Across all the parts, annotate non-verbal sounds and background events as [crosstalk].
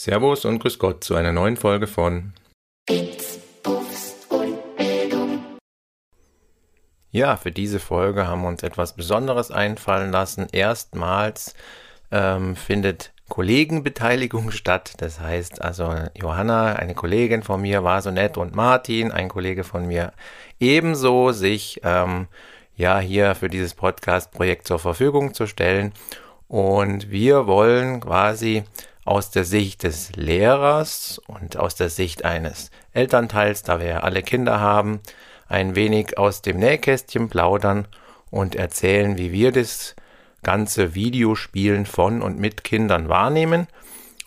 Servus und Grüß Gott zu einer neuen Folge von Bits, Buffs und Bildung. Ja, für diese Folge haben wir uns etwas Besonderes einfallen lassen. Erstmals ähm, findet Kollegenbeteiligung [laughs] statt. Das heißt also, Johanna, eine Kollegin von mir, war so nett und Martin, ein Kollege von mir, ebenso sich ähm, ja hier für dieses Podcast-Projekt zur Verfügung zu stellen. Und wir wollen quasi aus der Sicht des Lehrers und aus der Sicht eines Elternteils, da wir ja alle Kinder haben, ein wenig aus dem Nähkästchen plaudern und erzählen, wie wir das ganze Videospielen von und mit Kindern wahrnehmen.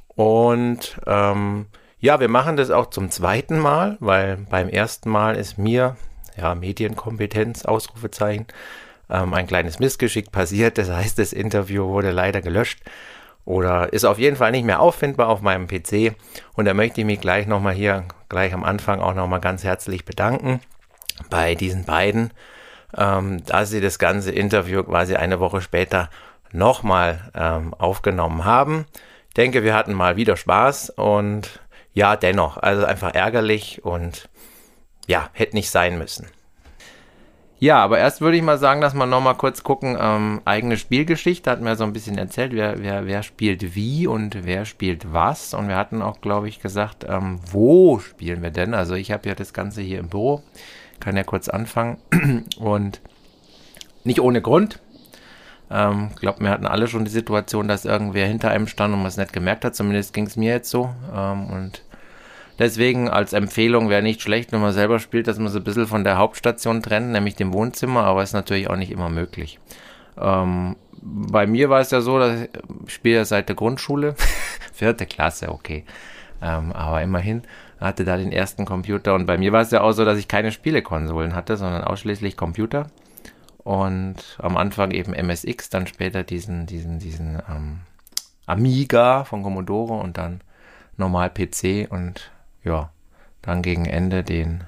Und ähm, ja, wir machen das auch zum zweiten Mal, weil beim ersten Mal ist mir, ja, Medienkompetenz, Ausrufezeichen, ähm, ein kleines Missgeschick passiert. Das heißt, das Interview wurde leider gelöscht oder ist auf jeden Fall nicht mehr auffindbar auf meinem PC. Und da möchte ich mich gleich nochmal hier, gleich am Anfang auch nochmal ganz herzlich bedanken bei diesen beiden, ähm, dass sie das ganze Interview quasi eine Woche später nochmal ähm, aufgenommen haben. Ich denke, wir hatten mal wieder Spaß und ja, dennoch, also einfach ärgerlich und ja, hätte nicht sein müssen. Ja, aber erst würde ich mal sagen, dass wir noch mal kurz gucken, ähm, eigene Spielgeschichte, hatten wir so ein bisschen erzählt, wer, wer, wer spielt wie und wer spielt was. Und wir hatten auch, glaube ich, gesagt, ähm, wo spielen wir denn? Also ich habe ja das Ganze hier im Büro, kann ja kurz anfangen. [clears throat] Und nicht ohne Grund. Ähm, glaube, wir hatten alle schon die Situation, dass irgendwer hinter einem stand und man es nicht gemerkt hat. Zumindest ging es mir jetzt so. Ähm, und Deswegen als Empfehlung wäre nicht schlecht, wenn man selber spielt, dass man so ein bisschen von der Hauptstation trennt, nämlich dem Wohnzimmer, aber ist natürlich auch nicht immer möglich. Ähm, bei mir war es ja so, dass ich spiele seit der Grundschule, [laughs] vierte Klasse, okay. Ähm, aber immerhin hatte da den ersten Computer und bei mir war es ja auch so, dass ich keine Spielekonsolen hatte, sondern ausschließlich Computer. Und am Anfang eben MSX, dann später diesen, diesen, diesen ähm, Amiga von Commodore und dann normal PC und ja, dann gegen Ende den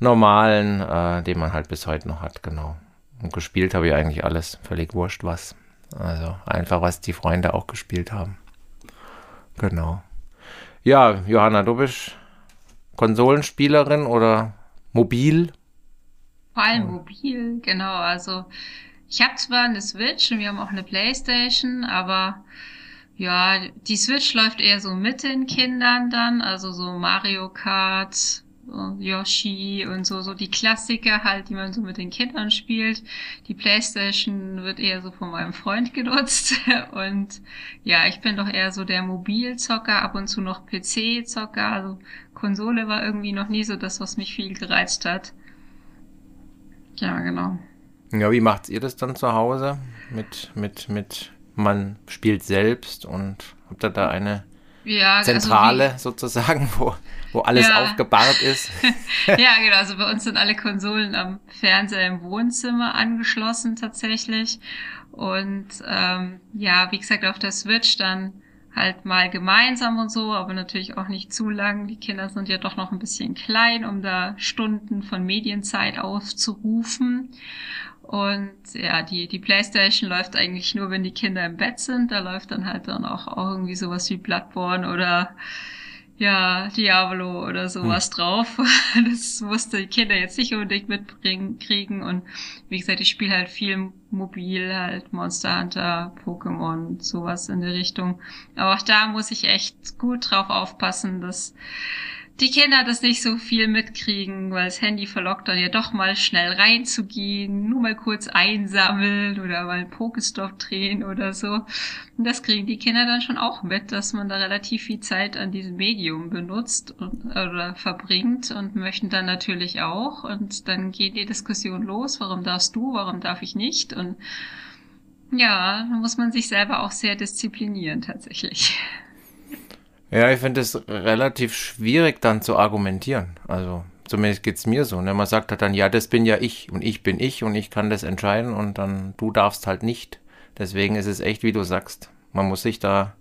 normalen, äh, den man halt bis heute noch hat, genau. Und gespielt habe ich eigentlich alles, völlig wurscht was. Also einfach, was die Freunde auch gespielt haben. Genau. Ja, Johanna, du bist Konsolenspielerin oder mobil? Vor allem mobil, genau. Also ich habe zwar eine Switch und wir haben auch eine Playstation, aber ja, die Switch läuft eher so mit den Kindern dann, also so Mario Kart, Yoshi und so, so die Klassiker halt, die man so mit den Kindern spielt. Die Playstation wird eher so von meinem Freund [laughs] genutzt und ja, ich bin doch eher so der Mobilzocker, ab und zu noch PC-Zocker, also Konsole war irgendwie noch nie so das, was mich viel gereizt hat. Ja, genau. Ja, wie macht ihr das dann zu Hause mit, mit, mit man spielt selbst und habt ihr da eine ja, also Zentrale also sozusagen, wo, wo alles ja. aufgebahrt ist? [laughs] ja, genau. Also bei uns sind alle Konsolen am Fernseher im Wohnzimmer angeschlossen tatsächlich. Und ähm, ja, wie gesagt, auf der Switch dann halt mal gemeinsam und so, aber natürlich auch nicht zu lang. Die Kinder sind ja doch noch ein bisschen klein, um da Stunden von Medienzeit aufzurufen. Und ja, die, die Playstation läuft eigentlich nur, wenn die Kinder im Bett sind. Da läuft dann halt dann auch, auch irgendwie sowas wie Bloodborne oder ja, Diablo oder sowas hm. drauf. [laughs] Das musste die Kinder jetzt nicht unbedingt mitbringen kriegen. Und wie gesagt, ich spiele halt viel mobil, halt Monster Hunter, Pokémon, sowas in der Richtung. Aber auch da muss ich echt gut drauf aufpassen, dass die Kinder das nicht so viel mitkriegen, weil das Handy verlockt dann ja doch mal schnell reinzugehen, nur mal kurz einsammeln oder mal einen Pokestop drehen oder so. Und das kriegen die Kinder dann schon auch mit, dass man da relativ viel Zeit an diesem Medium benutzt und, oder verbringt und möchten dann natürlich auch. Und dann geht die Diskussion los, warum darfst du, warum darf ich nicht? Und ja, da muss man sich selber auch sehr disziplinieren tatsächlich. Ja, ich finde es relativ schwierig dann zu argumentieren. Also zumindest geht's mir so. Ne? Man sagt halt dann, ja, das bin ja ich und ich bin ich und ich kann das entscheiden und dann du darfst halt nicht. Deswegen ist es echt, wie du sagst. Man muss sich da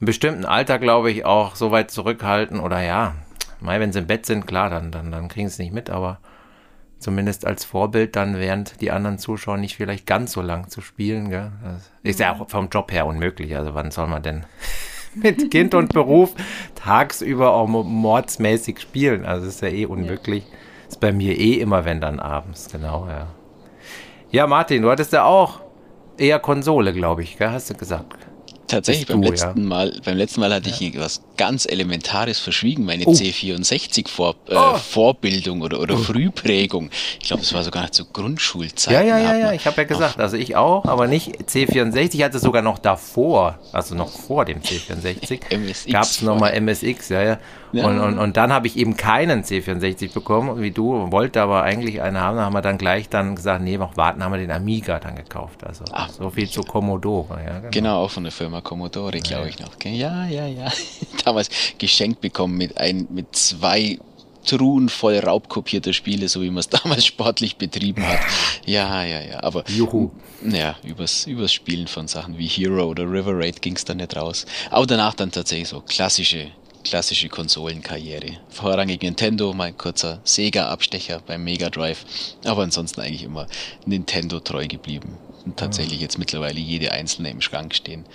im bestimmten Alter, glaube ich, auch so weit zurückhalten oder ja, mal wenn sie im Bett sind, klar, dann, dann, dann kriegen sie es nicht mit, aber zumindest als Vorbild dann, während die anderen Zuschauer nicht vielleicht ganz so lang zu spielen. Gell? Das ist ja auch vom Job her unmöglich. Also wann soll man denn [laughs] mit Kind und Beruf tagsüber auch mordsmäßig spielen. Also ist ja eh unmöglich. Ist bei mir eh immer, wenn dann abends, genau, ja. Ja, Martin, du hattest ja auch eher Konsole, glaube ich, gell? hast du gesagt. Tatsächlich, beim du, letzten, ja. Mal, beim letzten Mal hatte ich was ganz Elementares verschwiegen, meine Oh. C64-Vor äh, Oh. Oder, oder Frühprägung. Ich glaube, das war sogar noch zu Grundschulzeiten. Ja, ja, ja, ja, ich habe ja gesagt, also ich auch, aber nicht C64, ich hatte sogar noch davor, also noch vor dem C64, [laughs] MSX gab es nochmal MSX, ja, ja. Ja. Und, und, und dann habe ich eben keinen C64 bekommen, wie du, wollte aber eigentlich einen haben, da haben wir dann gleich dann gesagt, nee, noch warten, haben wir den Amiga dann gekauft, also Ah, so viel zu Commodore, ja, genau. Genau, auch von der Firma Commodore, glaube ich noch. Ja, ja, ja. [laughs] Damals geschenkt bekommen mit, ein, mit zwei Truhen voll raubkopierter Spiele, so wie man es [laughs] damals sportlich betrieben hat. Ja, ja, ja. Aber Juhu. ja, übers, übers Spielen von Sachen wie Hero oder River Raid ging es dann nicht raus. Aber danach dann tatsächlich so klassische, klassische Konsolenkarriere. Vorrangig Nintendo, mein kurzer Sega-Abstecher beim Mega Drive. Aber ansonsten eigentlich immer Nintendo treu geblieben. Und tatsächlich jetzt mittlerweile jede einzelne im Schrank stehen.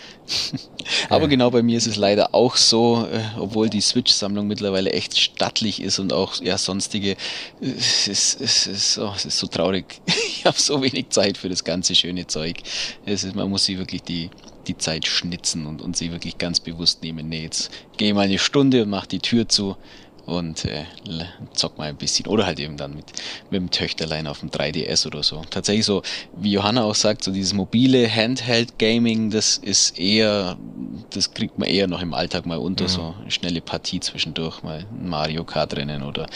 [laughs] Aber genau bei mir ist es leider auch so, äh, obwohl die Switch-Sammlung mittlerweile echt stattlich ist und auch ja sonstige, es ist, es ist, oh, es ist so traurig. [laughs] Ich habe so wenig Zeit für das ganze schöne Zeug. Es ist, man muss sich wirklich die, die Zeit schnitzen und, und sie wirklich ganz bewusst nehmen. Nee, jetzt gehe mal eine Stunde und mach die Tür zu und äh, zock mal ein bisschen. Oder halt eben dann mit, mit dem Töchterlein auf dem 3DS oder so. Tatsächlich so, wie Johanna auch sagt, so dieses mobile Handheld-Gaming, das ist eher, das kriegt man eher noch im Alltag mal unter, so eine schnelle Partie zwischendurch, mal ein Mario Kart rennen oder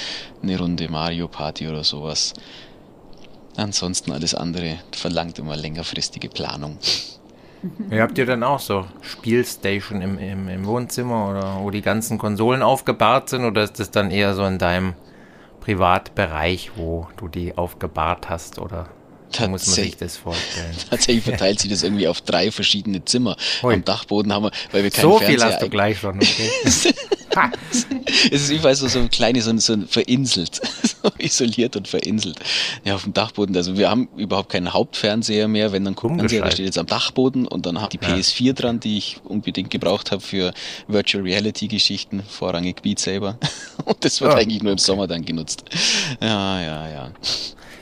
eine Runde Mario Party oder sowas. Ansonsten alles andere verlangt immer längerfristige Planung. Ja, habt ihr dann auch so Spielstation im, im, im Wohnzimmer oder wo die ganzen Konsolen aufgebahrt sind oder ist das dann eher so in deinem Privatbereich, wo du die aufgebahrt hast oder wie muss man sich Tatsächlich- das vorstellen? [laughs] Tatsächlich verteilt sich das irgendwie auf drei verschiedene Zimmer. Ui. Am Dachboden haben wir, weil wir keinen So Fernseher viel hast du gleich schon, okay. [laughs] Es ist wie so, so ein kleines, so, ein- so verinselt, [laughs] so isoliert und verinselt. Ja, auf dem Dachboden. Also wir haben überhaupt keinen Hauptfernseher mehr. Wenn dann gucken der steht jetzt am Dachboden und dann hat die PS4 dran, die ich unbedingt gebraucht habe für Virtual Reality Geschichten, vorrangig Beat Saber. [laughs] Und das wird Ah, eigentlich nur im Sommer dann genutzt. Ja, ja, ja.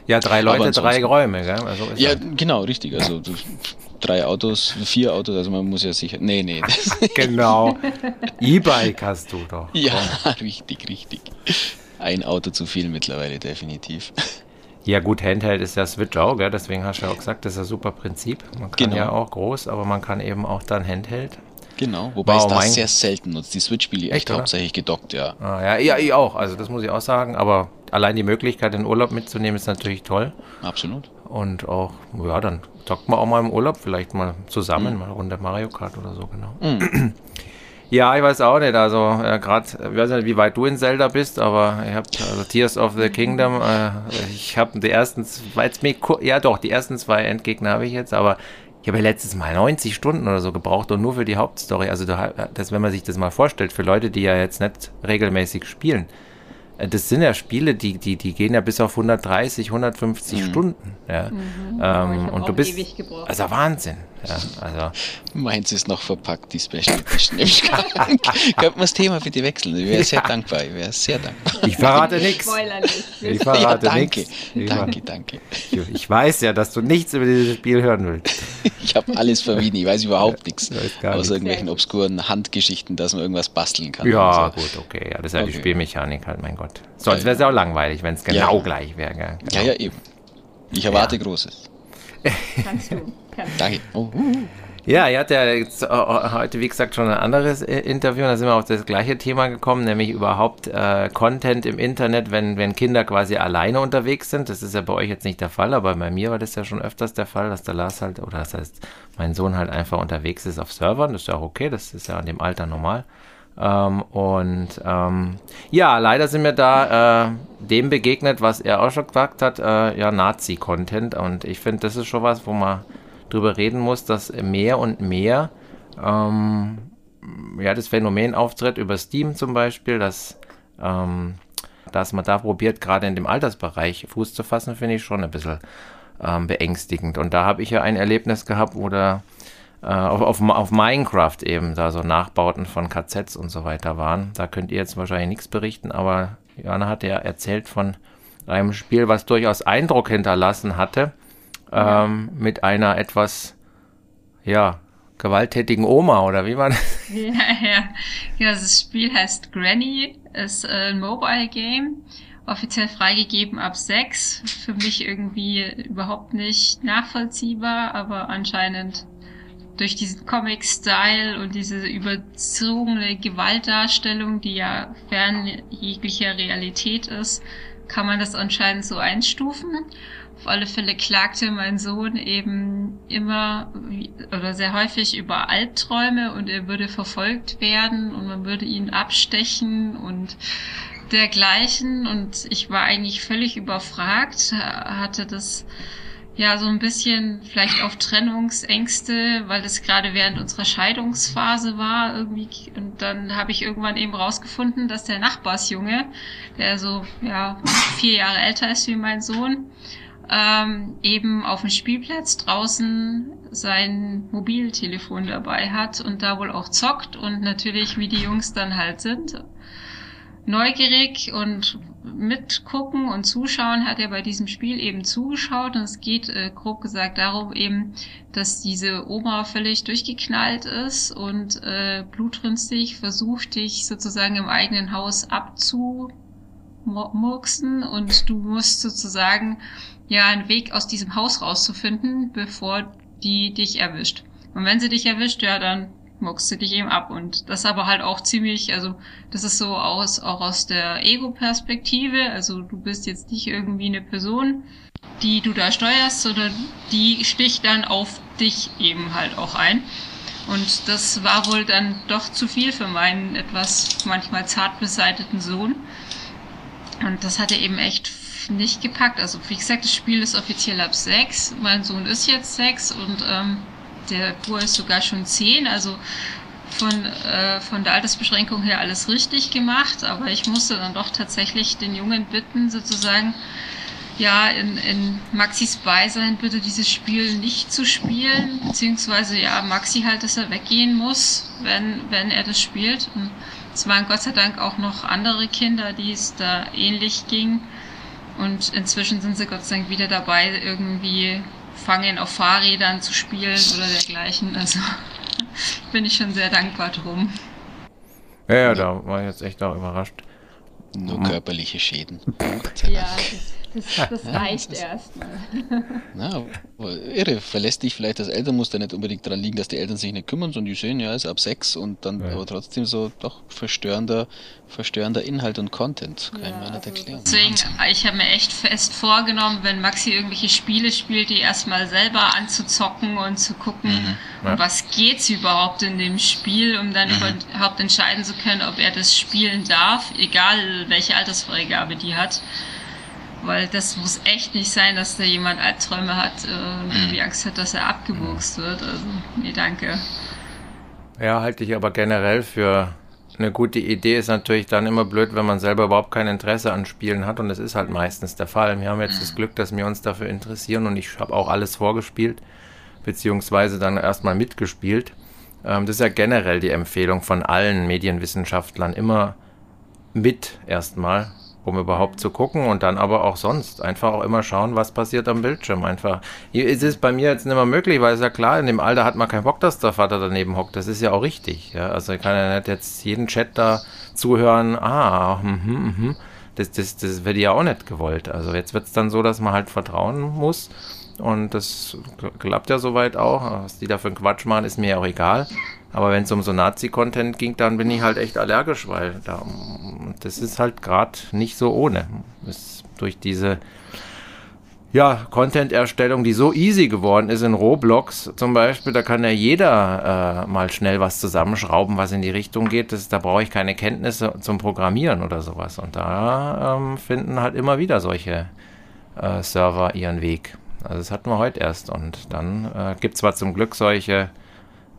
Ja, drei Leute, drei Räume, gell? Also Ja, halt- genau, richtig. Also drei Autos, vier Autos, also man muss ja sicher. Nee, nee. [laughs] Genau. E-Bike hast du doch. ja, richtig, richtig. Ein Auto zu viel mittlerweile, definitiv. Ja gut, Handheld ist ja Switch auch, gell? deswegen hast du ja auch gesagt, das ist ein super Prinzip. Man kann Genau. ja auch groß, aber man kann eben auch dann Handheld. Genau, wobei Wow, es das mein- sehr selten nutzt. Die Switch spiele ich Echt, echt hauptsächlich gedockt, ja. Ah, ja, ja, ich auch, also das muss ich auch sagen, aber allein die Möglichkeit, den Urlaub mitzunehmen, ist natürlich toll. Absolut. Und auch, ja, dann zockt man auch mal im Urlaub, vielleicht mal zusammen, mal eine Runde Mario Kart oder so, genau. [clears throat] Ja, ich weiß auch nicht, also äh, gerade, ich weiß nicht, wie weit du in Zelda bist, aber ihr habt, also Tears of the Kingdom, äh, ich habe die ersten zwei, ja doch, die ersten zwei Endgegner habe ich jetzt, aber ich habe ja letztes Mal 90 Stunden oder so gebraucht und nur für die Hauptstory, also da, das, wenn man sich das mal vorstellt, für Leute, die ja jetzt nicht regelmäßig spielen, äh, das sind ja Spiele, die, die, die gehen ja bis auf 130, 150 Stunden. Ja. Aber Ähm, und du bist. Also Wahnsinn. Ja, also, Meins ist noch verpackt, die Special Edition. [laughs] Könnten wir das Thema bitte wechseln? Ich wäre sehr dankbar. Ich wäre sehr dankbar. ich verrate nichts. Spoiler nicht. Ich Ja, verrate danke. nichts. Danke, danke. ich weiß ja, dass du nichts über dieses Spiel hören willst. [laughs] Ich habe alles vermieden. Ich weiß überhaupt nichts. weiß Aus nichts. irgendwelchen obskuren Handgeschichten, dass man irgendwas basteln kann. Ja, Also, gut, okay. Ja, das ist ja die Okay. Spielmechanik halt, mein Gott. Sonst Ja, wäre es ja auch langweilig, wenn es Ja, genau ja. gleich wäre. Gell? ja, Genau. ja, eben. Ich erwarte Großes. [laughs] Kannst du. Danke. Oh, Ja, er hat ja jetzt äh, heute, wie gesagt, schon ein anderes äh, Interview. Da sind wir auf das gleiche Thema gekommen, nämlich überhaupt äh, Content im Internet, wenn, wenn Kinder quasi alleine unterwegs sind. Das ist ja bei euch jetzt nicht der Fall, aber bei mir war das ja schon öfters der Fall, dass der Lars halt, oder das heißt, mein Sohn halt einfach unterwegs ist auf Servern. Das ist ja auch okay, das ist ja in dem Alter normal. Ähm, und ähm, ja, leider sind wir da äh, dem begegnet, was er auch schon gesagt hat, äh, ja, Nazi-Content. Und ich finde, das ist schon was, wo man drüber reden muss, dass mehr und mehr ähm, ja, das Phänomen auftritt über Steam zum Beispiel, dass, ähm, dass man da probiert, gerade in dem Altersbereich Fuß zu fassen, finde ich schon ein bisschen ähm, beängstigend. Und da habe ich ja ein Erlebnis gehabt, wo der äh, auf, auf, auf Minecraft eben da so Nachbauten von KZs und so weiter waren. Da könnt ihr jetzt wahrscheinlich nichts berichten, aber Johanna hat ja erzählt von einem Spiel, was durchaus Eindruck hinterlassen hatte, ähm, mit einer etwas, ja, gewalttätigen Oma oder wie man. [laughs] Ja, ja. ja, das Spiel heißt Granny, ist ein Mobile Game, offiziell freigegeben ab 6. Für mich irgendwie überhaupt nicht nachvollziehbar, aber anscheinend durch diesen Comic-Style und diese überzogene Gewaltdarstellung, die ja fern jeglicher Realität ist, kann man das anscheinend so einstufen. Auf alle Fälle klagte mein Sohn eben immer oder sehr häufig über Albträume und er würde verfolgt werden und man würde ihn abstechen und dergleichen. Und ich war eigentlich völlig überfragt, hatte das ja so ein bisschen vielleicht auf Trennungsängste, weil das gerade während unserer Scheidungsphase war irgendwie. Und dann habe ich irgendwann eben rausgefunden, dass der Nachbarsjunge, der so ja vier Jahre älter ist wie mein Sohn, ähm, eben auf dem Spielplatz draußen sein Mobiltelefon dabei hat und da wohl auch zockt und natürlich, wie die Jungs dann halt sind, neugierig und mitgucken und zuschauen hat er bei diesem Spiel eben zugeschaut. Und es geht äh, grob gesagt darum eben, dass diese Oma völlig durchgeknallt ist und äh, blutrünstig versucht dich sozusagen im eigenen Haus abzumurksen und du musst sozusagen ja einen Weg aus diesem Haus rauszufinden, bevor die dich erwischt. Und wenn sie dich erwischt, ja, dann muckst du dich eben ab. Und das aber halt auch ziemlich, also das ist so aus, auch aus der Ego-Perspektive. Also du bist jetzt nicht irgendwie eine Person, die du da steuerst, sondern die sticht dann auf dich eben halt auch ein. Und das war wohl dann doch zu viel für meinen etwas manchmal zart beseiteten Sohn. Und das hat er eben echt nicht gepackt. Also wie gesagt, das Spiel ist offiziell ab sechs. Mein Sohn ist jetzt sechs und ähm, der Bur ist sogar schon zehn. Also von, äh, von der Altersbeschränkung her alles richtig gemacht. Aber ich musste dann doch tatsächlich den Jungen bitten, sozusagen, ja, in, in Maxis Beisein bitte dieses Spiel nicht zu spielen, beziehungsweise ja, Maxi halt, dass er weggehen muss, wenn, wenn er das spielt. Und es waren Gott sei Dank auch noch andere Kinder, die es da ähnlich ging. Und inzwischen sind sie Gott sei Dank wieder dabei, irgendwie Fangen auf Fahrrädern zu spielen oder dergleichen. Also [laughs] bin ich schon sehr dankbar drum. Ja, ja, da war ich jetzt echt auch überrascht. Nur körperliche Schäden. Ja, [laughs] das, das, das reicht erstmal. [laughs] Na, irre, verlässt dich vielleicht als Eltern, muss da nicht unbedingt daran liegen, dass die Eltern sich nicht kümmern, sondern die sehen, ja, ist ab sechs und dann ja. aber trotzdem so doch verstörender, verstörender Inhalt und Content. Kann ja, ich mir nicht erklären. Deswegen, ich habe mir echt fest vorgenommen, wenn Maxi irgendwelche Spiele spielt, die erstmal selber anzuzocken und zu gucken, mhm. ja. um was geht's überhaupt in dem Spiel, um dann mhm. überhaupt entscheiden zu können, ob er das spielen darf, egal welche Altersfreigabe die hat weil das muss echt nicht sein, dass da jemand Albträume hat äh, und irgendwie Angst hat, dass er abgebuchst wird. Also, nee, danke. Ja, halte ich aber generell für eine gute Idee. Ist natürlich dann immer blöd, wenn man selber überhaupt kein Interesse an Spielen hat und das ist halt meistens der Fall. Wir haben jetzt das Glück, dass wir uns dafür interessieren und ich habe auch alles vorgespielt, beziehungsweise dann erstmal mitgespielt. Ähm, das ist ja generell die Empfehlung von allen Medienwissenschaftlern, immer mit erstmal um überhaupt zu gucken und dann aber auch sonst einfach auch immer schauen, was passiert am Bildschirm. Einfach. Es ist bei mir jetzt nicht mehr möglich, weil es ja klar, in dem Alter hat man keinen Bock, dass der Vater daneben hockt. Das ist ja auch richtig. Ja? Also kann ja nicht jetzt jeden Chat da zuhören, ah, mhm, mhm. Das, das, das wird ja auch nicht gewollt. Also jetzt wird es dann so, dass man halt vertrauen muss. Und das klappt ja soweit auch. Was die da für einen Quatsch machen, ist mir ja auch egal. Aber wenn es um so Nazi-Content ging, dann bin ich halt echt allergisch, weil da, das ist halt gerade nicht so ohne. Ist durch diese ja, Content-Erstellung, die so easy geworden ist in Roblox zum Beispiel, da kann ja jeder äh, mal schnell was zusammenschrauben, was in die Richtung geht. Das, da brauche ich keine Kenntnisse zum Programmieren oder sowas. Und da ähm, finden halt immer wieder solche äh, Server ihren Weg. Also das hatten wir heute erst. Und dann äh, gibt es zwar zum Glück solche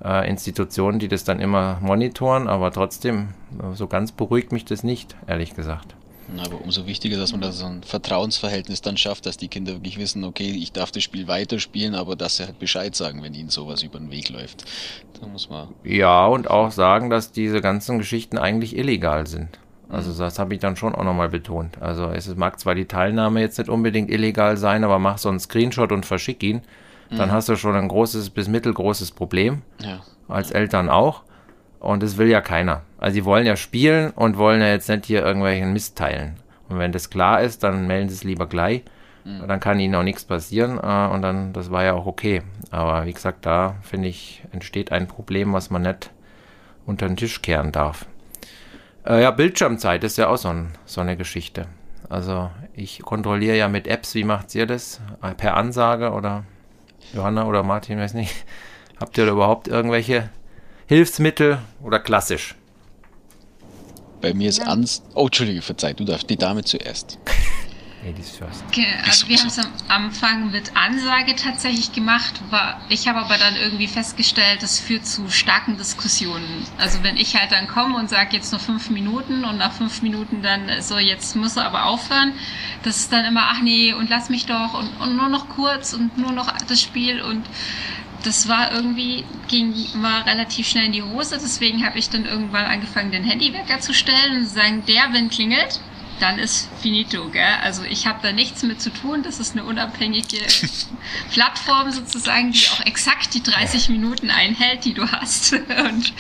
äh, Institutionen, die das dann immer monitoren, aber trotzdem, so ganz beruhigt mich das nicht, ehrlich gesagt. Aber umso wichtiger, dass man da so ein Vertrauensverhältnis dann schafft, dass die Kinder wirklich wissen, okay, ich darf das Spiel weiterspielen, aber dass sie halt Bescheid sagen, wenn ihnen sowas über den Weg läuft. Da muss man. Ja, und auch sagen, dass diese ganzen Geschichten eigentlich illegal sind. Also das habe ich dann schon auch nochmal betont. Also es mag zwar die Teilnahme jetzt nicht unbedingt illegal sein, aber mach so einen Screenshot und verschick ihn, dann hast du schon ein großes bis mittelgroßes Problem. Ja. als Eltern auch. Und das will ja keiner. Also sie wollen ja spielen und wollen ja jetzt nicht hier irgendwelchen Mist teilen. Und wenn das klar ist, dann melden sie es lieber gleich. Dann kann ihnen auch nichts passieren. äh, Und dann, das war ja auch okay. Aber wie gesagt, da finde ich, entsteht ein Problem, was man nicht unter den Tisch kehren darf. Äh, ja, Bildschirmzeit ist ja auch so, ein, so eine Geschichte. Also ich kontrolliere ja mit Apps, wie macht ihr das? Äh, Per Ansage oder Johanna oder Martin, weiß nicht. Habt ihr da überhaupt irgendwelche Hilfsmittel oder klassisch? Bei mir ist ans. Oh, Entschuldige, verzeih, du darfst die Dame zuerst. [laughs] Ladies first. Also wir haben es am Anfang mit Ansage tatsächlich gemacht. War, ich habe aber dann irgendwie festgestellt, das führt zu starken Diskussionen. Also wenn ich halt dann komme und sage jetzt nur fünf Minuten und nach fünf Minuten dann so, jetzt muss er aber aufhören, das ist dann immer, ach nee, und lass mich doch und, und nur noch kurz und nur noch das Spiel und das war irgendwie, ging immer relativ schnell in die Hose. Deswegen habe ich dann irgendwann angefangen, den Handywecker zu stellen und zu sagen, der, wenn klingelt, dann ist finito, gell? Also ich habe da nichts mit zu tun. Das ist eine unabhängige [laughs] Plattform sozusagen, die auch exakt die 30 Minuten einhält, die du hast. [laughs] Und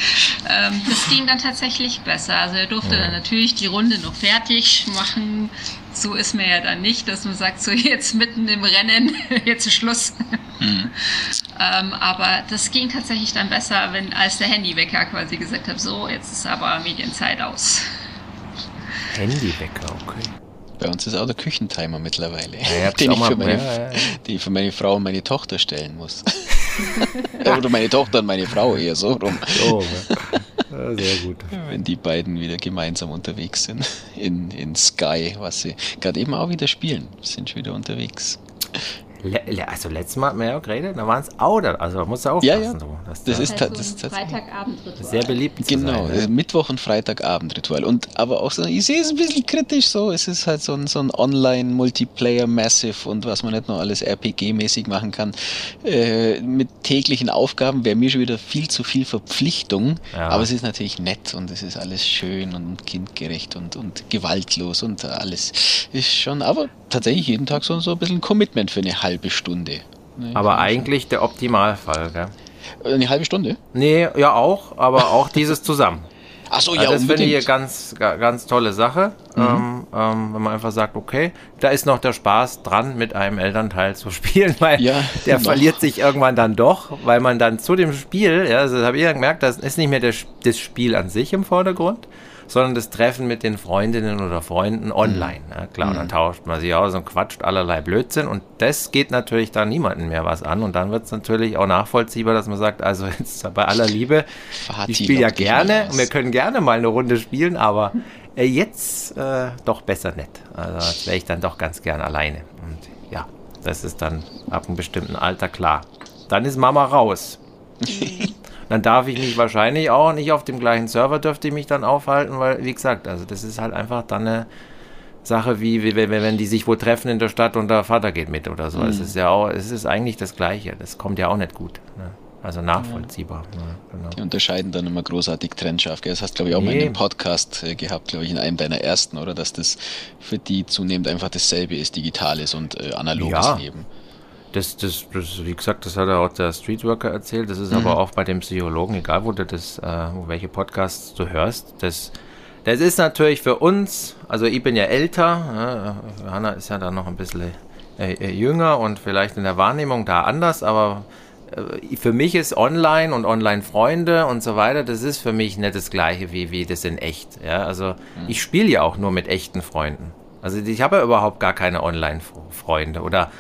ähm, das ging dann tatsächlich besser. Also er durfte dann natürlich die Runde noch fertig machen. So ist mir ja dann nicht, dass man sagt, so jetzt mitten im Rennen, [laughs] jetzt ist Schluss. Ähm, aber das ging tatsächlich dann besser, wenn als der Handywecker quasi gesagt hat, so, jetzt ist aber Medienzeit aus. Handywecker, okay. Bei uns ist auch der Küchentimer mittlerweile, ihr habt's [laughs] den, ich für meine, ja, ja, ja. den ich für meine Frau und meine Tochter stellen muss. [laughs] Oder meine Tochter und meine Frau eher so rum, Oh, ja, sehr gut. wenn die beiden wieder gemeinsam unterwegs sind in, in Sky, was sie gerade eben auch wieder spielen, sind schon wieder unterwegs. Le le also letztes Mal hatten wir ja auch geredet, da waren es auch da. Also musst du Ja, aufpassen. ja. So, dass Das da ist ta- das ist tatsächlich Freitagabendritual. sehr beliebt zu Genau, sein. äh, ne? Mittwoch und Freitagabendritual. Und aber auch so, ich sehe es ein bisschen kritisch so. Es ist halt so ein, so ein Online-Multiplayer-Massive und was man nicht noch alles RPG-mäßig machen kann. Äh, mit täglichen Aufgaben wäre mir schon wieder viel zu viel Verpflichtung. Ja. Aber es ist natürlich nett und es ist alles schön und kindgerecht und, und gewaltlos und alles ist schon, aber tatsächlich jeden Tag so, so ein bisschen Commitment für eine halbe Stunde. Ne, Aber eigentlich der Optimalfall, gell? schon. Eine halbe Stunde? Nee, ja auch, aber auch dieses zusammen. [laughs] Ach so, Ja, ja, das finde ich eine ganz, ga- ganz tolle Sache, ähm, ähm, wenn man einfach sagt, okay, da ist noch der Spaß dran, mit einem Elternteil zu [laughs] spielen, weil Ja, der noch. verliert sich irgendwann dann doch, weil man dann zu dem Spiel, ja, also das habe ich ja gemerkt, das ist nicht mehr das, das Spiel an sich im Vordergrund, sondern das Treffen mit den Freundinnen oder Freunden online. Ja, klar, und dann tauscht man sich aus und quatscht allerlei Blödsinn und das geht natürlich dann niemandem mehr was an und dann wird es natürlich auch nachvollziehbar, dass man sagt, also jetzt [laughs] bei aller Liebe, Vati ich spiele ja gerne und wir können gerne mal eine Runde spielen, aber äh, jetzt äh, doch besser nicht. Also wäre ich dann doch ganz gern alleine. Und ja, das ist dann ab einem bestimmten Alter klar. Dann ist Mama raus. [laughs] dann darf ich mich wahrscheinlich auch nicht auf dem gleichen Server dürfte ich mich dann aufhalten, weil, wie gesagt, also das ist halt einfach dann eine Sache wie, wie wenn, die sich wo treffen in der Stadt und der Vater geht mit oder so. Es ist ja auch, es ist eigentlich das Gleiche. Das kommt ja auch nicht gut. Ne? Also nachvollziehbar. Ja, genau. Die unterscheiden dann immer großartig trennscharf. Gell? Das hast glaube ich, auch mal in Nee. einem Podcast äh, gehabt, glaube ich, in einem deiner ersten, oder? Dass das für die zunehmend einfach dasselbe ist, digitales und äh, analoges Ja. Leben. Das, das, das, wie gesagt, das hat er auch der Streetworker erzählt. Das ist Mhm. aber auch bei dem Psychologen, egal wo du das, äh, welche Podcasts du hörst. Das, das ist natürlich für uns, also ich bin ja älter, äh, Johanna ist ja da noch ein bisschen äh, äh, jünger und vielleicht in der Wahrnehmung da anders, aber äh, für mich ist Online und Online-Freunde und so weiter, das ist für mich nicht das gleiche wie, wie das in echt. Ja? Also ich spiele ja auch nur mit echten Freunden. Also ich habe ja überhaupt gar keine Online-Freunde oder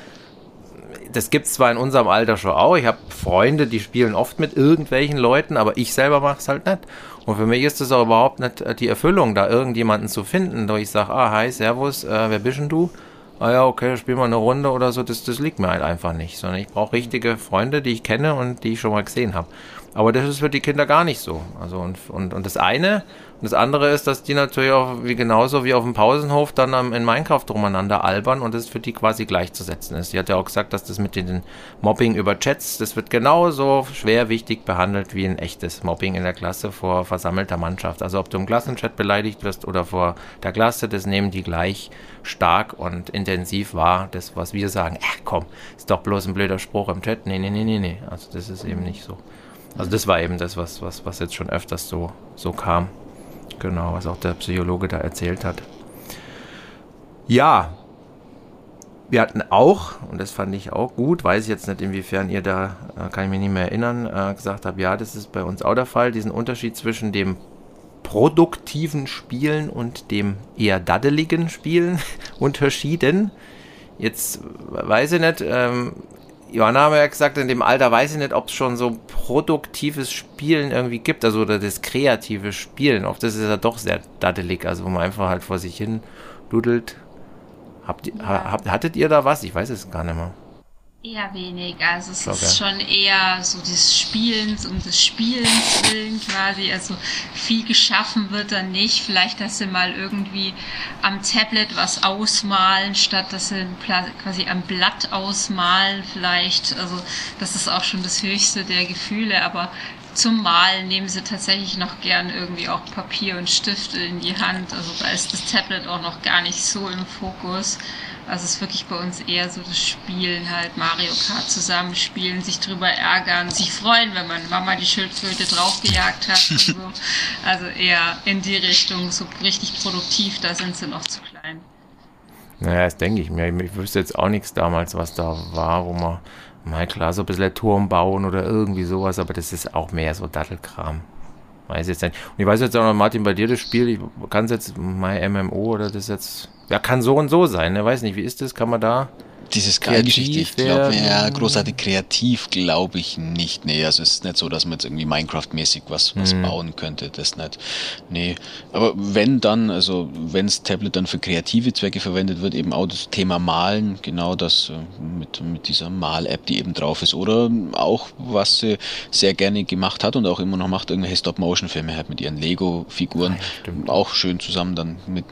das gibt's zwar in unserem Alter schon auch. Ich habe Freunde, die spielen oft mit irgendwelchen Leuten, aber ich selber mache es halt nicht. Und für mich ist es auch überhaupt nicht äh, die Erfüllung, da irgendjemanden zu finden, wo ich sage, ah, hi, servus, äh, wer bist denn du? Ah ja, okay, spiel mal eine Runde oder so, das, das liegt mir halt einfach nicht. Sondern ich brauche richtige Freunde, die ich kenne und die ich schon mal gesehen habe. Aber das ist für die Kinder gar nicht so. Also und, und, und das eine das andere ist, dass die natürlich auch wie genauso wie auf dem Pausenhof dann am, in Minecraft umeinander albern und das für die quasi gleichzusetzen ist. Sie hat ja auch gesagt, dass das mit den Mobbing über Chats, das wird genauso schwer wichtig behandelt wie ein echtes Mobbing in der Klasse vor versammelter Mannschaft. Also ob du im Klassenchat beleidigt wirst oder vor der Klasse, das nehmen die gleich stark und intensiv wahr. Das, was wir sagen, ach komm, ist doch bloß ein blöder Spruch im Chat. Nee, nee, nee, nee, nee. Also das ist eben nicht so. Also das war eben das, was, was, was jetzt schon öfters so, so kam. Genau, was auch der Psychologe da erzählt hat. Ja, wir hatten auch, und das fand ich auch gut, weiß ich jetzt nicht, inwiefern ihr da, äh, kann ich mich nicht mehr erinnern, äh, gesagt habt, ja, das ist bei uns auch der Fall, diesen Unterschied zwischen dem produktiven Spielen und dem eher daddeligen Spielen [laughs] unterschieden. Jetzt weiß ich nicht, ähm, Johanna haben ja gesagt, in dem Alter weiß ich nicht, ob es schon so produktives Spielen irgendwie gibt, also oder das kreative Spielen. Oft ist es ja doch sehr daddelig, also wo man einfach halt vor sich hin dudelt. Habt, ihr- ha, hattet ihr da was? Ich weiß es gar nicht mehr. Eher wenig. Also es Okay. ist schon eher so des Spielens um des Spielens willen quasi. Also viel geschaffen wird dann nicht. Vielleicht, dass sie mal irgendwie am Tablet was ausmalen, statt dass sie quasi am Blatt ausmalen vielleicht. Also das ist auch schon das höchste der Gefühle. Aber zum Malen nehmen sie tatsächlich noch gern irgendwie auch Papier und Stifte in die Hand. Also da ist das Tablet auch noch gar nicht so im Fokus. Also es ist wirklich bei uns eher so das Spielen halt, Mario Kart zusammenspielen, sich drüber ärgern, sich freuen, wenn man Mama die Schildkröte draufgejagt hat und so. [laughs] Also eher in die Richtung, so richtig produktiv, da sind sie noch zu klein. Naja, das denke ich mir. Ich wüsste jetzt auch nichts damals, was da war, wo man, mal klar, so ein bisschen Turm bauen oder irgendwie sowas, aber das ist auch mehr so Dattelkram. Weiß jetzt nicht. Und ich weiß jetzt auch noch, Martin, bei dir das Spiel, ich kann es jetzt, mein MMO oder das jetzt, ja, kann so und so sein, ne? Weiß nicht, wie ist das? Kann man da? Diese Kreativ Sky-Geschichte, ich glaube, ja, großartig kreativ glaube ich nicht. Nee, also es ist nicht so, dass man jetzt irgendwie Minecraft-mäßig was, was Mhm. bauen könnte, das nicht. Nee, aber wenn dann, also wenn das Tablet dann für kreative Zwecke verwendet wird, eben auch das Thema Malen, genau das äh, mit, mit dieser Mal-App, die eben drauf ist. Oder auch, was sie sehr gerne gemacht hat und auch immer noch macht, irgendwelche Stop-Motion-Filme halt mit ihren Lego-Figuren. Ah ja, auch schön zusammen dann mit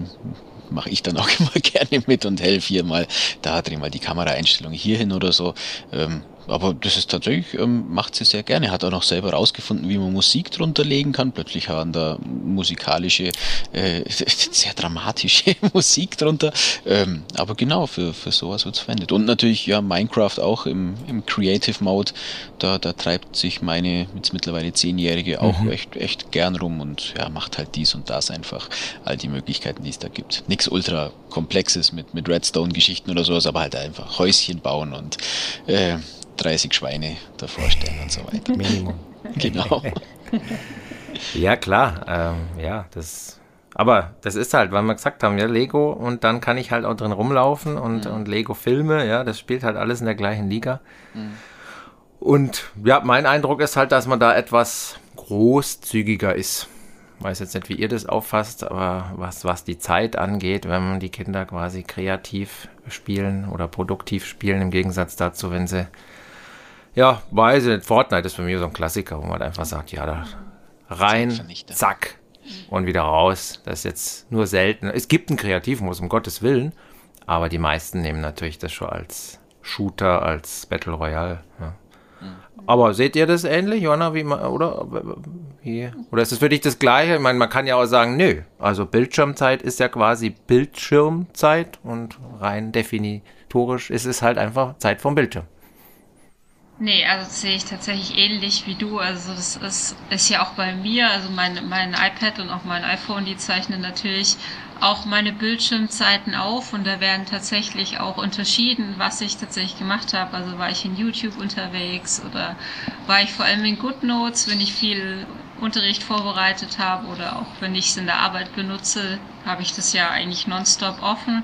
mache ich dann auch [laughs] immer gerne mit und helfe hier mal, da dreh mal die Kameraeinstellung hier hin oder so. Ähm, aber das ist tatsächlich, ähm, macht sie sehr gerne. Hat auch noch selber rausgefunden, wie man Musik drunter legen kann. Plötzlich waren da musikalische, äh, [laughs] sehr dramatische [laughs] Musik drunter. Ähm, aber genau, für, für sowas wird's verwendet. Und natürlich, ja, Minecraft auch im, im Creative Mode. Da, da treibt sich meine jetzt mittlerweile Zehnjährige auch echt, echt gern rum und ja, macht halt dies und das einfach. All die Möglichkeiten, die es da gibt. Nichts ultra komplexes mit, mit Redstone-Geschichten oder sowas, aber halt einfach Häuschen bauen und äh, 30 Schweine davor stellen und so weiter. Minimum. [laughs] Genau. [laughs] Ja, klar. Ähm, ja, das. Aber das ist halt, weil wir gesagt haben, ja, Lego und dann kann ich halt auch drin rumlaufen und, und Lego-Filme, ja, das spielt halt alles in der gleichen Liga. Und ja, mein Eindruck ist halt, dass man da etwas großzügiger ist. Weiß jetzt nicht, wie ihr das auffasst, aber was, was die Zeit angeht, wenn man die Kinder quasi kreativ spielen oder produktiv spielen, im Gegensatz dazu, wenn sie, ja, weiß ich nicht, Fortnite ist für mich so ein Klassiker, wo man einfach sagt, ja, da rein, zack, und wieder raus. Das ist jetzt nur selten. Es gibt einen Kreativmodus, um Gottes Willen, aber die meisten nehmen natürlich das schon als Shooter, als Battle Royale. Ja. Aber seht ihr das ähnlich, Johanna, wie man, oder? Wie, oder ist es für dich das Gleiche? Ich meine, man kann ja auch sagen, nö. Also Bildschirmzeit ist ja quasi Bildschirmzeit und rein definitorisch ist es halt einfach Zeit vom Bildschirm. Nee, also das sehe ich tatsächlich ähnlich wie du. Also das ist, ist ja auch bei mir, also mein, mein iPad und auch mein iPhone, die zeichnen natürlich auch meine Bildschirmzeiten auf und da werden tatsächlich auch unterschieden, was ich tatsächlich gemacht habe. Also war ich in YouTube unterwegs oder war ich vor allem in GoodNotes, wenn ich viel Unterricht vorbereitet habe oder auch wenn ich es in der Arbeit benutze, habe ich das ja eigentlich nonstop offen.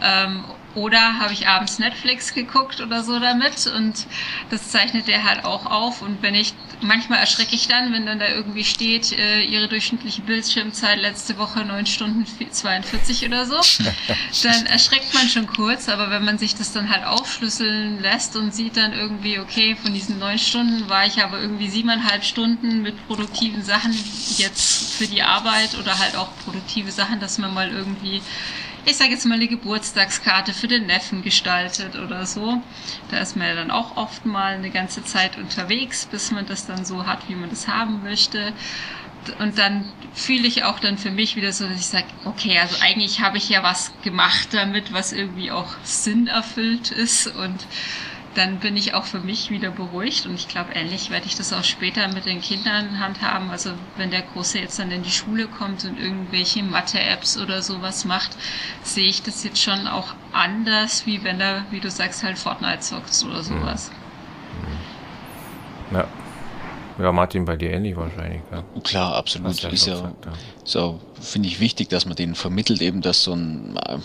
Ähm, oder habe ich abends Netflix geguckt oder so damit und das zeichnet der halt auch auf. Und wenn ich manchmal erschrecke ich dann, wenn dann da irgendwie steht, äh, ihre durchschnittliche Bildschirmzeit letzte Woche 9 Stunden 42 oder so. [laughs] dann erschreckt man schon kurz, aber wenn man sich das dann halt aufschlüsseln lässt und sieht dann irgendwie, okay, von diesen 9 Stunden war ich aber irgendwie siebeneinhalb Stunden mit produktiven Sachen jetzt für die Arbeit oder halt auch produktive Sachen, dass man mal irgendwie ich sage jetzt mal eine Geburtstagskarte für den Neffen gestaltet oder so. Da ist man ja dann auch oft mal eine ganze Zeit unterwegs, bis man das dann so hat, wie man das haben möchte. Und dann fühle ich auch dann für mich wieder so, dass ich sage, okay, also eigentlich habe ich ja was gemacht damit, was irgendwie auch Sinn erfüllt ist und dann bin ich auch für mich wieder beruhigt und ich glaube, ähnlich werde ich das auch später mit den Kindern handhaben. Also wenn der Große jetzt dann in die Schule kommt und irgendwelche Mathe-Apps oder sowas macht, sehe ich das jetzt schon auch anders, wie wenn er, wie du sagst, halt Fortnite zockt oder sowas. Ja. Ja, Martin, bei dir ähnlich wahrscheinlich. Ja. Klar, absolut. Ist ja, ja. so finde ich wichtig, dass man denen vermittelt eben, dass so ein, äh,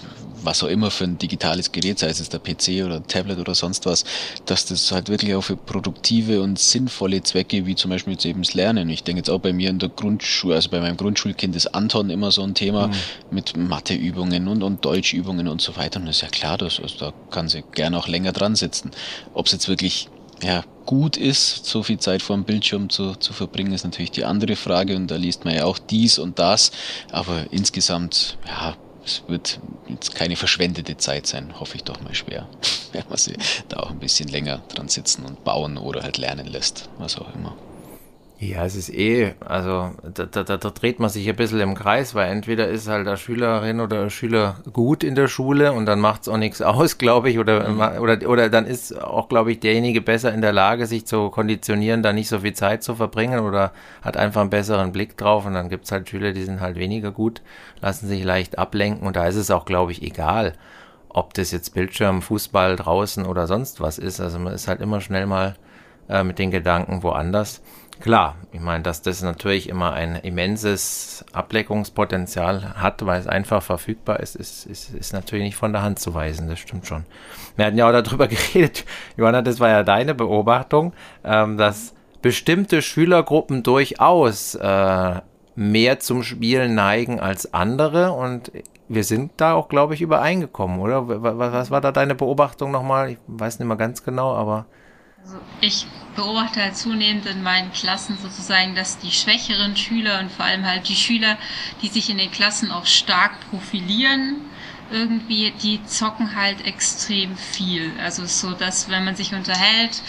was auch immer für ein digitales Gerät, sei es der PC oder ein Tablet oder sonst was, dass das halt wirklich auch für produktive und sinnvolle Zwecke, wie zum Beispiel jetzt eben das Lernen. Ich denke jetzt auch bei mir in der Grundschule, also bei meinem Grundschulkind ist Anton immer so ein Thema mit Matheübungen und, und Deutschübungen und so weiter. Und das ist ja klar, dass, also da kann sie gerne auch länger dran sitzen. Ob es jetzt wirklich ja, gut ist, so viel Zeit vor dem Bildschirm zu, zu verbringen, ist natürlich die andere Frage und da liest man ja auch dies und das, aber insgesamt, ja, es wird jetzt keine verschwendete Zeit sein, hoffe ich doch mal schwer, [laughs] wenn man sie da auch ein bisschen länger dran sitzen und bauen oder halt lernen lässt, was auch immer. Ja, es ist eh, also da, da, da dreht man sich ein bisschen im Kreis, weil entweder ist halt der Schülerin oder der Schüler gut in der Schule und dann macht's auch nichts [laughs] aus, glaube ich, oder, oder, oder dann ist auch, glaube ich, derjenige besser in der Lage, sich zu konditionieren, da nicht so viel Zeit zu verbringen oder hat einfach einen besseren Blick drauf und dann gibt's halt Schüler, die sind halt weniger gut, lassen sich leicht ablenken und da ist es auch, glaube ich, egal, ob das jetzt Bildschirm, Fußball draußen oder sonst was ist. Also man ist halt immer schnell mal äh, mit den Gedanken woanders. Klar, ich meine, dass das natürlich immer ein immenses Ableckungspotenzial hat, weil es einfach verfügbar ist, ist, ist, ist natürlich nicht von der Hand zu weisen, das stimmt schon. Wir hatten ja auch darüber [laughs] geredet, Johanna, das war ja deine Beobachtung, ähm, dass bestimmte Schülergruppen durchaus äh, mehr zum Spielen neigen als andere und wir sind da auch, glaube ich, übereingekommen, oder? Wa- wa- Was war da deine Beobachtung nochmal? Ich weiß nicht mehr ganz genau, aber Also ich beobachte halt zunehmend in meinen Klassen sozusagen, dass die schwächeren Schüler und vor allem halt die Schüler, die sich in den Klassen auch stark profilieren, irgendwie, die zocken halt extrem viel. Also so, dass wenn man sich unterhält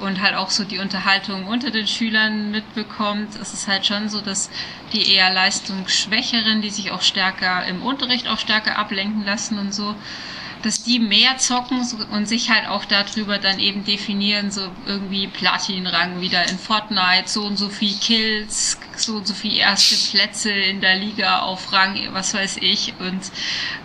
und halt auch so die Unterhaltung unter den Schülern mitbekommt, ist es halt schon so, dass die eher leistungsschwächeren, die sich auch stärker im Unterricht auch stärker ablenken lassen und so, dass die mehr zocken und sich halt auch darüber dann eben definieren, so irgendwie Platin-Rang wieder in Fortnite, so und so viel Kills, so und so viel erste Plätze in der Liga auf Rang, was weiß ich. Und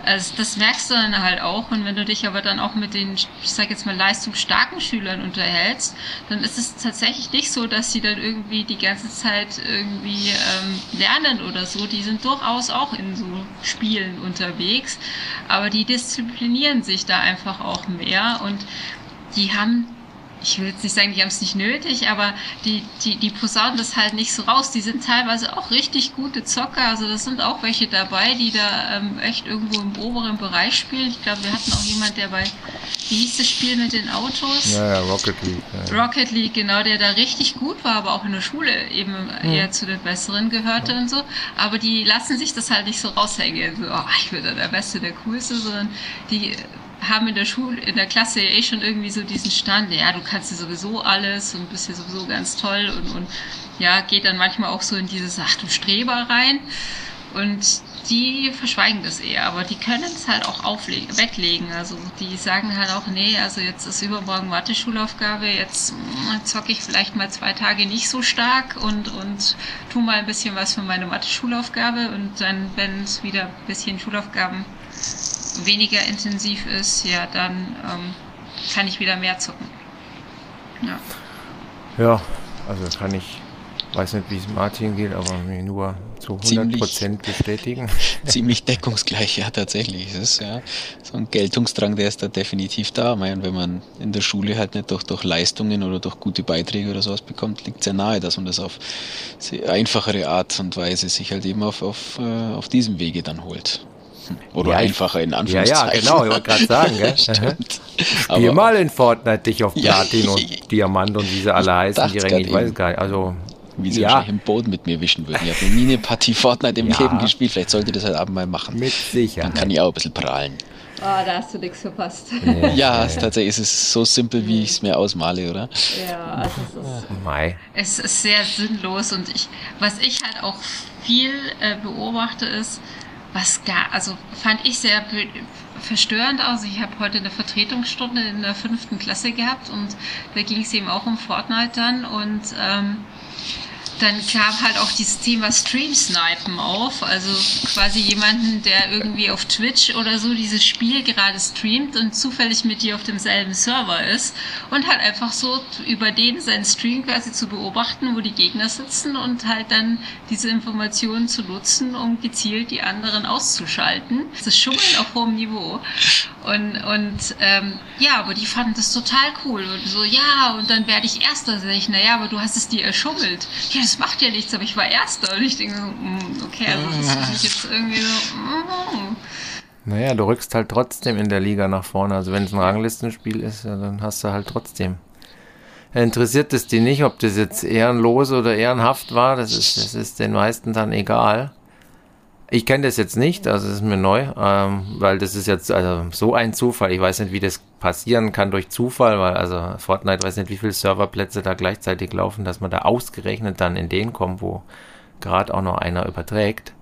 äh, das merkst du dann halt auch. Und wenn du dich aber dann auch mit den, ich sag jetzt mal, leistungsstarken Schülern unterhältst, dann ist es tatsächlich nicht so, dass sie dann irgendwie die ganze Zeit irgendwie ähm, lernen oder so. Die sind durchaus auch in so Spielen unterwegs, aber die disziplinieren sich da einfach auch mehr und die haben ich will jetzt nicht sagen, die haben es nicht nötig, aber die, die, die posaunen das halt nicht so raus. Die sind teilweise auch richtig gute Zocker. Also das sind auch welche dabei, die da ähm, echt irgendwo im oberen Bereich spielen. Ich glaube, wir hatten auch jemand, der bei, wie hieß das Spiel mit den Autos? ja, ja, Rocket League. Ja. Rocket League, genau, der da richtig gut war, aber auch in der Schule eben eher zu den Besseren gehörte und so. Aber die lassen sich das halt nicht so raushängen. So, oh, ich bin da der Beste, der Coolste, sondern die haben in der Schule, in der Klasse eh schon irgendwie so diesen Stand, ja, du kannst ja sowieso alles und bist ja sowieso ganz toll und, und ja, geht dann manchmal auch so in dieses, ach du Streber rein. Und die verschweigen das eher, aber die können es halt auch auflegen, weglegen. Also die sagen halt auch, nee, also jetzt ist übermorgen Mathe-Schulaufgabe, jetzt mm, zocke ich vielleicht mal zwei Tage nicht so stark und, und tu mal ein bisschen was für meine Mathe-Schulaufgabe und dann, wenn es wieder ein bisschen Schulaufgaben weniger intensiv ist, ja, dann ähm, kann ich wieder mehr zocken. Ja. Ja, also kann ich weiß nicht, wie es Martin geht, aber mir nur zu 100 Ziemlich. Prozent bestätigen. [laughs] Ziemlich deckungsgleich, ja, tatsächlich. Es ist ja so ein Geltungsdrang, der ist da definitiv da. Meine, wenn man in der Schule halt nicht durch, durch Leistungen oder durch gute Beiträge oder sowas bekommt, liegt sehr nahe, dass man das auf sehr einfachere Art und Weise sich halt eben auf, auf, äh, auf diesem Wege dann holt. Oder Ja, einfacher in Ja, Anführungszeichen. ja, genau, ich wollte gerade sagen, gell? [laughs] Stimmt. Spiel mal in Fortnite dich auf [laughs] Ja. Platin und [laughs] Diamant und wie sie alle heißen, die Ränge, ich weiß gar nicht. Also, Wie sie ja, wahrscheinlich im Boden mit mir wischen würden. Ich habe noch nie eine Partie Fortnite im Ja. Leben gespielt. Vielleicht sollte ich das halt abend mal machen. mit Dann Sicherheit. kann ich auch ein bisschen prahlen. Ah, da hast du nichts verpasst. Ja, es, tatsächlich ist es so simpel, wie ich es mir ausmale, oder? Ja, also es ist. Es ist sehr sinnlos und ich, was ich halt auch viel äh, beobachte ist, was gar, also fand ich sehr verstörend aus. Ich habe heute eine Vertretungsstunde in der fünften Klasse gehabt und da ging es eben auch um Fortnite dann und ähm, dann kam halt auch dieses Thema Stream-Snipen auf. Also quasi jemanden, der irgendwie auf Twitch oder so dieses Spiel gerade streamt und zufällig mit dir auf demselben Server ist und halt einfach so über den seinen Stream quasi zu beobachten, wo die Gegner sitzen und halt dann diese Informationen zu nutzen, um gezielt die anderen auszuschalten. Das Schummeln auf hohem Niveau. Und, und ähm, ja, aber die fanden das total cool. Und so, ja, und dann werde ich Erster. Sag ich, naja, aber du hast es dir erschummelt. Ja, das macht ja nichts, aber ich war Erster. Und ich denke so, mm, okay, also das ist natürlich jetzt irgendwie so, mm, Naja, du rückst halt trotzdem in der Liga nach vorne. Also wenn es ein Ranglistenspiel ist, ja, dann hast du halt trotzdem. Interessiert es die nicht, ob das jetzt ehrenlos oder ehrenhaft war, das ist, das ist den meisten dann egal. Ich kenne das jetzt nicht, also das ist mir neu, ähm, weil das ist jetzt also so ein Zufall. Ich weiß nicht, wie das passieren kann durch Zufall, weil also Fortnite weiß nicht, wie viele Serverplätze da gleichzeitig laufen, dass man da ausgerechnet dann in den kommt, wo gerade auch noch einer überträgt.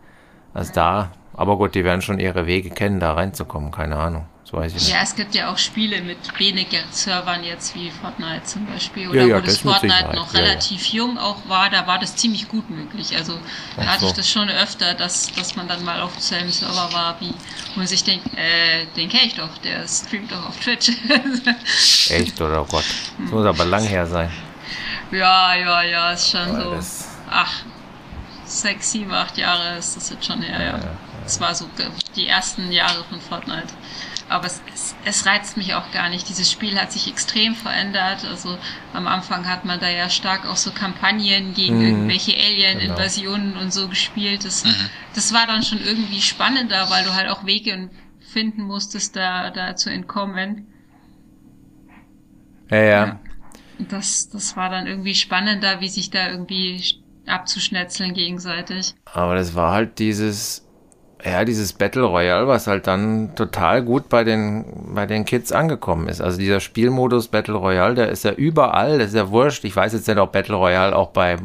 Also da, aber gut, die werden schon ihre Wege kennen, da reinzukommen, keine Ahnung. So weiß ich nicht. Ja, es gibt ja auch Spiele mit weniger Servern jetzt wie Fortnite zum Beispiel. Ja, Oder ja, wo das das Fortnite noch Ja, ja. relativ jung auch war, da war das ziemlich gut möglich. Also da hatte so. ich das schon öfter, dass, dass man dann mal auf demselben Server war, wie wo man sich denkt, äh, den kenne ich doch, der streamt doch auf Twitch. [laughs] Echt, oder oh Gott. Das muss aber lang her sein. ja, ja, ja, ist schon Weil so. das- Ach, sechs, sieben, acht Jahre ist das jetzt schon her, ja. Das war so die ersten Jahre von Fortnite. Aber es, es, es reizt mich auch gar nicht. Dieses Spiel hat sich extrem verändert. Also am Anfang hat man da ja stark auch so Kampagnen gegen Mhm. irgendwelche Alien-Invasionen und so gespielt. Das, das war dann schon irgendwie spannender, weil du halt auch Wege finden musstest, da, da zu entkommen. Ja, ja. Das, das war dann irgendwie spannender, wie sich da irgendwie abzuschnetzeln gegenseitig. Aber das war halt dieses, ja, dieses Battle Royale, was halt dann total gut bei den, bei den Kids angekommen ist. Also dieser Spielmodus Battle Royale, der ist ja überall, das ist ja wurscht. Ich weiß jetzt nicht, ob Battle Royale auch bei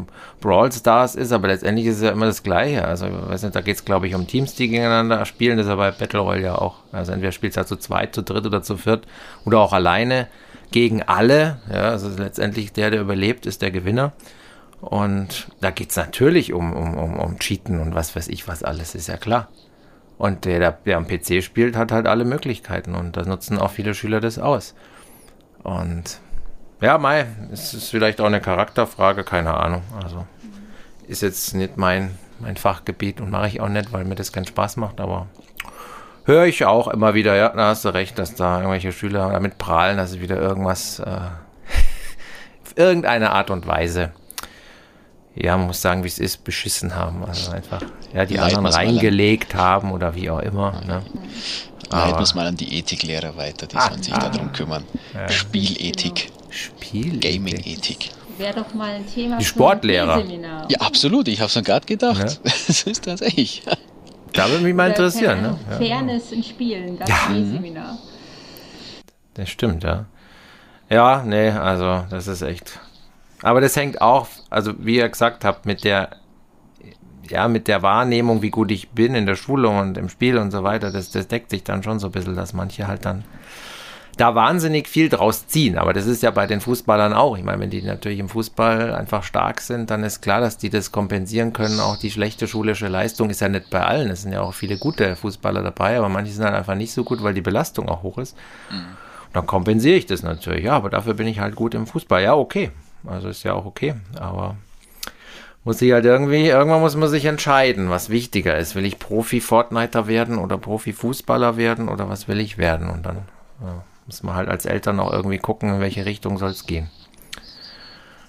Brawl Stars ist, aber letztendlich ist es ja immer das Gleiche. Also, ich weiß nicht, da geht es, glaube ich, um Teams, die gegeneinander spielen. Das ist ja bei Battle Royale ja auch. Also entweder spielst du halt zu zweit, zu dritt oder zu viert oder auch alleine gegen alle. Ja, also letztendlich der, der überlebt, ist der Gewinner. Und da geht's natürlich um, um, um, um Cheaten und was weiß ich was alles, ist ja klar. Und der, der, am PC spielt, hat halt alle Möglichkeiten und da nutzen auch viele Schüler das aus. Und ja, Mai, es ist vielleicht auch eine Charakterfrage, keine Ahnung. Also ist jetzt nicht mein, mein Fachgebiet und mache ich auch nicht, weil mir das keinen Spaß macht, aber höre ich auch immer wieder, ja, da hast du recht, dass da irgendwelche Schüler damit prahlen, dass sie wieder irgendwas, äh, [laughs] auf irgendeine Art und Weise, ja, man muss sagen, wie es ist, beschissen haben. Also einfach, ja, die Leiten anderen mal an. reingelegt haben oder wie auch immer. Ne? Leiten es mal an die Ethiklehrer weiter, die Ah, sollen sich ah. darum kümmern. Spielethik, Spiel. Gaming-Ethik. Wäre doch mal ein Thema Die Sportlehrer. Ja, absolut, ich habe es gerade gedacht. Ja. [laughs] Das ist tatsächlich. Da würde mich mal Oder, interessieren. Ne? Ja, Fairness in Spielen, das Ja. Seminar. das stimmt, ja. Ja, nee, also das ist echt. Aber das hängt auch, also wie ihr gesagt habt, mit der, ja, mit der Wahrnehmung, wie gut ich bin in der Schule und im Spiel und so weiter, das, das deckt sich dann schon so ein bisschen, dass manche halt dann da wahnsinnig viel draus ziehen. Aber das ist ja bei den Fußballern auch. Ich meine, wenn die natürlich im Fußball einfach stark sind, dann ist klar, dass die das kompensieren können. Auch die schlechte schulische Leistung ist ja nicht bei allen. Es sind ja auch viele gute Fußballer dabei, aber manche sind halt einfach nicht so gut, weil die Belastung auch hoch ist. Und dann kompensiere ich das natürlich. Ja, aber dafür bin ich halt gut im Fußball. Ja, okay. Also ist ja auch okay. Aber muss ich halt irgendwie, irgendwann muss man sich entscheiden, was wichtiger ist. Will ich Profi-Fortniter werden oder Profi-Fußballer werden oder was will ich werden? Und dann ja, muss man halt als Eltern auch irgendwie gucken, in welche Richtung soll es gehen.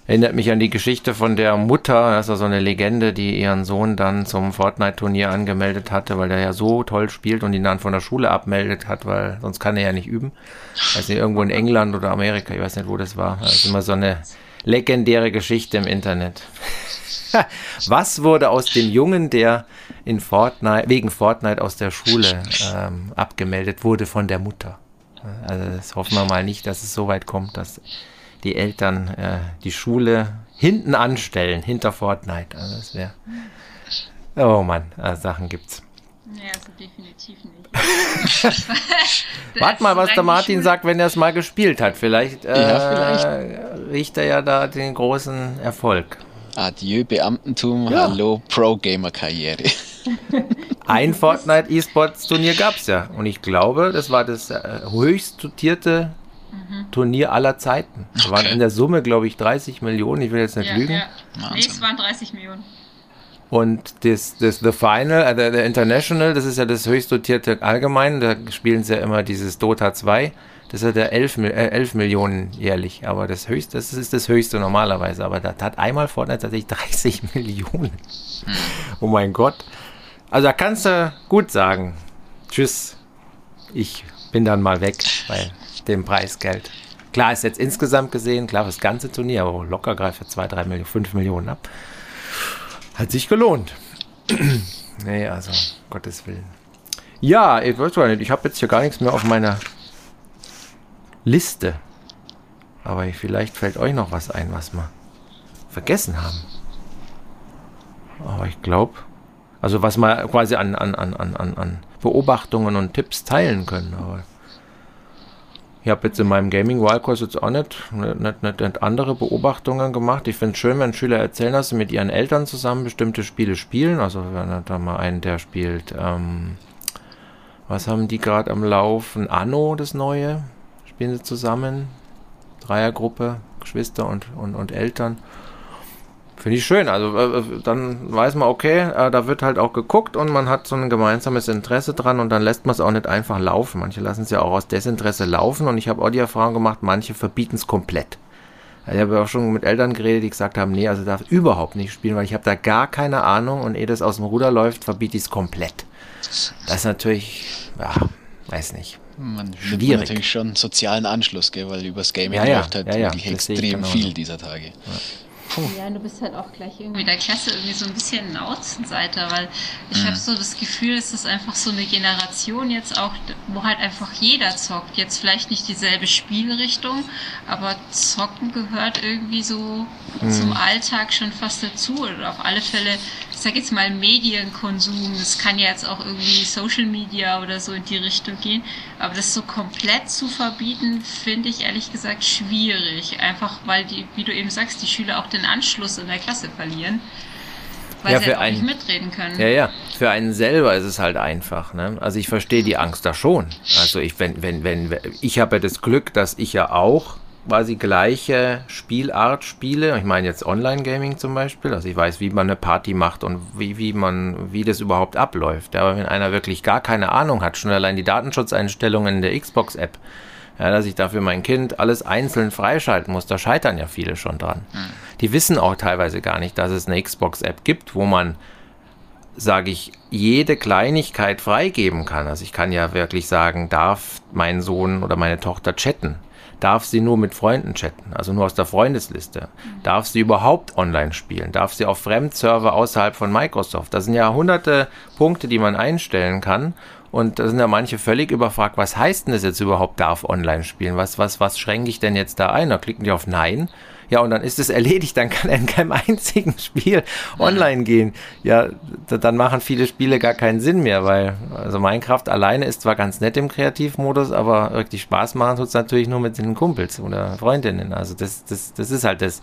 Erinnert mich an die Geschichte von der Mutter, das war so eine Legende, die ihren Sohn dann zum Fortnite-Turnier angemeldet hatte, weil der ja so toll spielt und ihn dann von der Schule abmeldet hat, weil sonst kann er ja nicht üben. Nicht, irgendwo in England oder Amerika, ich weiß nicht, wo das war. Ist immer so eine legendäre Geschichte im Internet. [laughs] Was wurde aus dem Jungen, der in Fortnite, wegen Fortnite aus der Schule ähm, abgemeldet wurde von der Mutter? Also das hoffen wir mal nicht, dass es so weit kommt, dass die Eltern äh, die Schule hinten anstellen, hinter Fortnite. Also das wäre. Oh Mann, also Sachen gibt's. Ja, also definitiv nicht. [laughs] [laughs] Warte mal, was der Martin sagt, wenn er es mal gespielt hat. Vielleicht, äh, Ja, vielleicht. riecht er ja da den großen Erfolg. Adieu Beamtentum, Ja. hallo Pro-Gamer-Karriere. [laughs] Ein Fortnite E-Sports Turnier gab's ja. Und ich glaube, das war das äh, höchst dotierte Turnier aller Zeiten. Da waren Okay. in der Summe, glaube ich, 30 Millionen. Ich will jetzt nicht Ja, lügen. ja. Nee, es waren 30 Millionen. Und das, das The Final, äh, der, der International, das ist ja das höchst dotierte allgemein. Da spielen sie ja immer dieses Dota 2. Das hat ja 11, Mil- äh, 11 Millionen jährlich. Aber das höchste, das ist das höchste normalerweise. Aber da hat einmal Fortnite tatsächlich [laughs] 30 Millionen. Oh mein Gott. Also da kannst du gut sagen. Tschüss. Ich bin dann mal weg bei dem Preisgeld. Klar ist jetzt insgesamt gesehen, klar das ganze Turnier, aber locker greift für 2, 3 Millionen, 5 Millionen ab. Hat sich gelohnt. [clears throat] nee, also, Gottes Willen. Ja, ich weiß gar nicht, ich habe jetzt hier gar nichts mehr auf meiner Liste. Aber vielleicht fällt euch noch was ein, was wir vergessen haben. Aber ich glaube, also was wir quasi an, an, an, an, an, Beobachtungen und Tipps teilen können. Aber ich habe jetzt in meinem Gaming Wildcourse jetzt auch nicht, nicht, nicht, nicht andere Beobachtungen gemacht. Ich finde es schön, wenn Schüler erzählen, dass sie mit ihren Eltern zusammen bestimmte Spiele spielen. Also wenn da mal einen, der spielt, ähm, was haben die gerade am Laufen? Anno, das neue. Spielen sie zusammen. Dreiergruppe, Geschwister und, und, und Eltern. Finde ich schön. Also äh, äh, dann weiß man, okay, äh, da wird halt auch geguckt und man hat so ein gemeinsames Interesse dran und dann lässt man es auch nicht einfach laufen. Manche lassen es ja auch aus Desinteresse laufen und ich habe auch die Erfahrung gemacht, manche verbieten es komplett. Also Ich habe auch schon mit Eltern geredet, die gesagt haben, nee, also darf überhaupt nicht spielen, weil ich habe da gar keine Ahnung und ehe das aus dem Ruder läuft, verbiete ich es komplett. Das ist natürlich, ja, weiß nicht. Man Schwierig. natürlich schon sozialen Anschluss, gell, weil übers Gaming Ja, läuft halt ja, ja, wirklich extrem genauso. viel dieser Tage. Ja, und du bist halt auch gleich irgendwie der Klasse irgendwie so ein bisschen ein Außenseiter, weil ich habe so das Gefühl, es ist einfach so eine Generation jetzt auch, wo halt einfach jeder zockt. Jetzt vielleicht nicht dieselbe Spielrichtung, aber Zocken gehört irgendwie so zum Alltag schon fast dazu. Oder auf alle Fälle, ich sag jetzt mal Medienkonsum. Es kann ja jetzt auch irgendwie Social Media oder so in die Richtung gehen. Aber das so komplett zu verbieten, finde ich ehrlich gesagt schwierig. Einfach weil die, wie du eben sagst, die Schüler auch den Anschluss in der Klasse verlieren. Weil Ja, sie halt auch nicht mitreden können. Ja, ja. Für einen selber ist es halt einfach. Ne? Also ich verstehe die Angst da schon. Also ich, wenn, wenn, wenn, ich habe ja das Glück, dass ich ja auch quasi gleiche Spielart spiele. Ich meine jetzt Online-Gaming zum Beispiel. Also ich weiß, wie man eine Party macht und wie, wie man, wie das überhaupt abläuft. Aber wenn einer wirklich gar keine Ahnung hat, schon allein die Datenschutzeinstellungen in der Xbox-App, ja, dass ich dafür mein Kind alles einzeln freischalten muss, da scheitern ja viele schon dran. Die wissen auch teilweise gar nicht, dass es eine Xbox-App gibt, wo man sage ich, jede Kleinigkeit freigeben kann. Also ich kann ja wirklich sagen, darf mein Sohn oder meine Tochter chatten? Darf sie nur mit Freunden chatten, also nur aus der Freundesliste? Darf sie überhaupt online spielen? Darf sie auf Fremdserver außerhalb von Microsoft? Das sind ja hunderte Punkte, die man einstellen kann. Und da sind ja manche völlig überfragt, was heißt denn das jetzt überhaupt, darf online spielen? Was, was, was schränke ich denn jetzt da ein? Da klicken die auf Nein. Ja, und dann ist es erledigt, dann kann er in keinem [laughs] einzigen Spiel online gehen. Ja, dann machen viele Spiele gar keinen Sinn mehr, weil also Minecraft alleine ist zwar ganz nett im Kreativmodus, aber wirklich Spaß machen tut es natürlich nur mit den Kumpels oder Freundinnen. Also das, das, das ist halt das.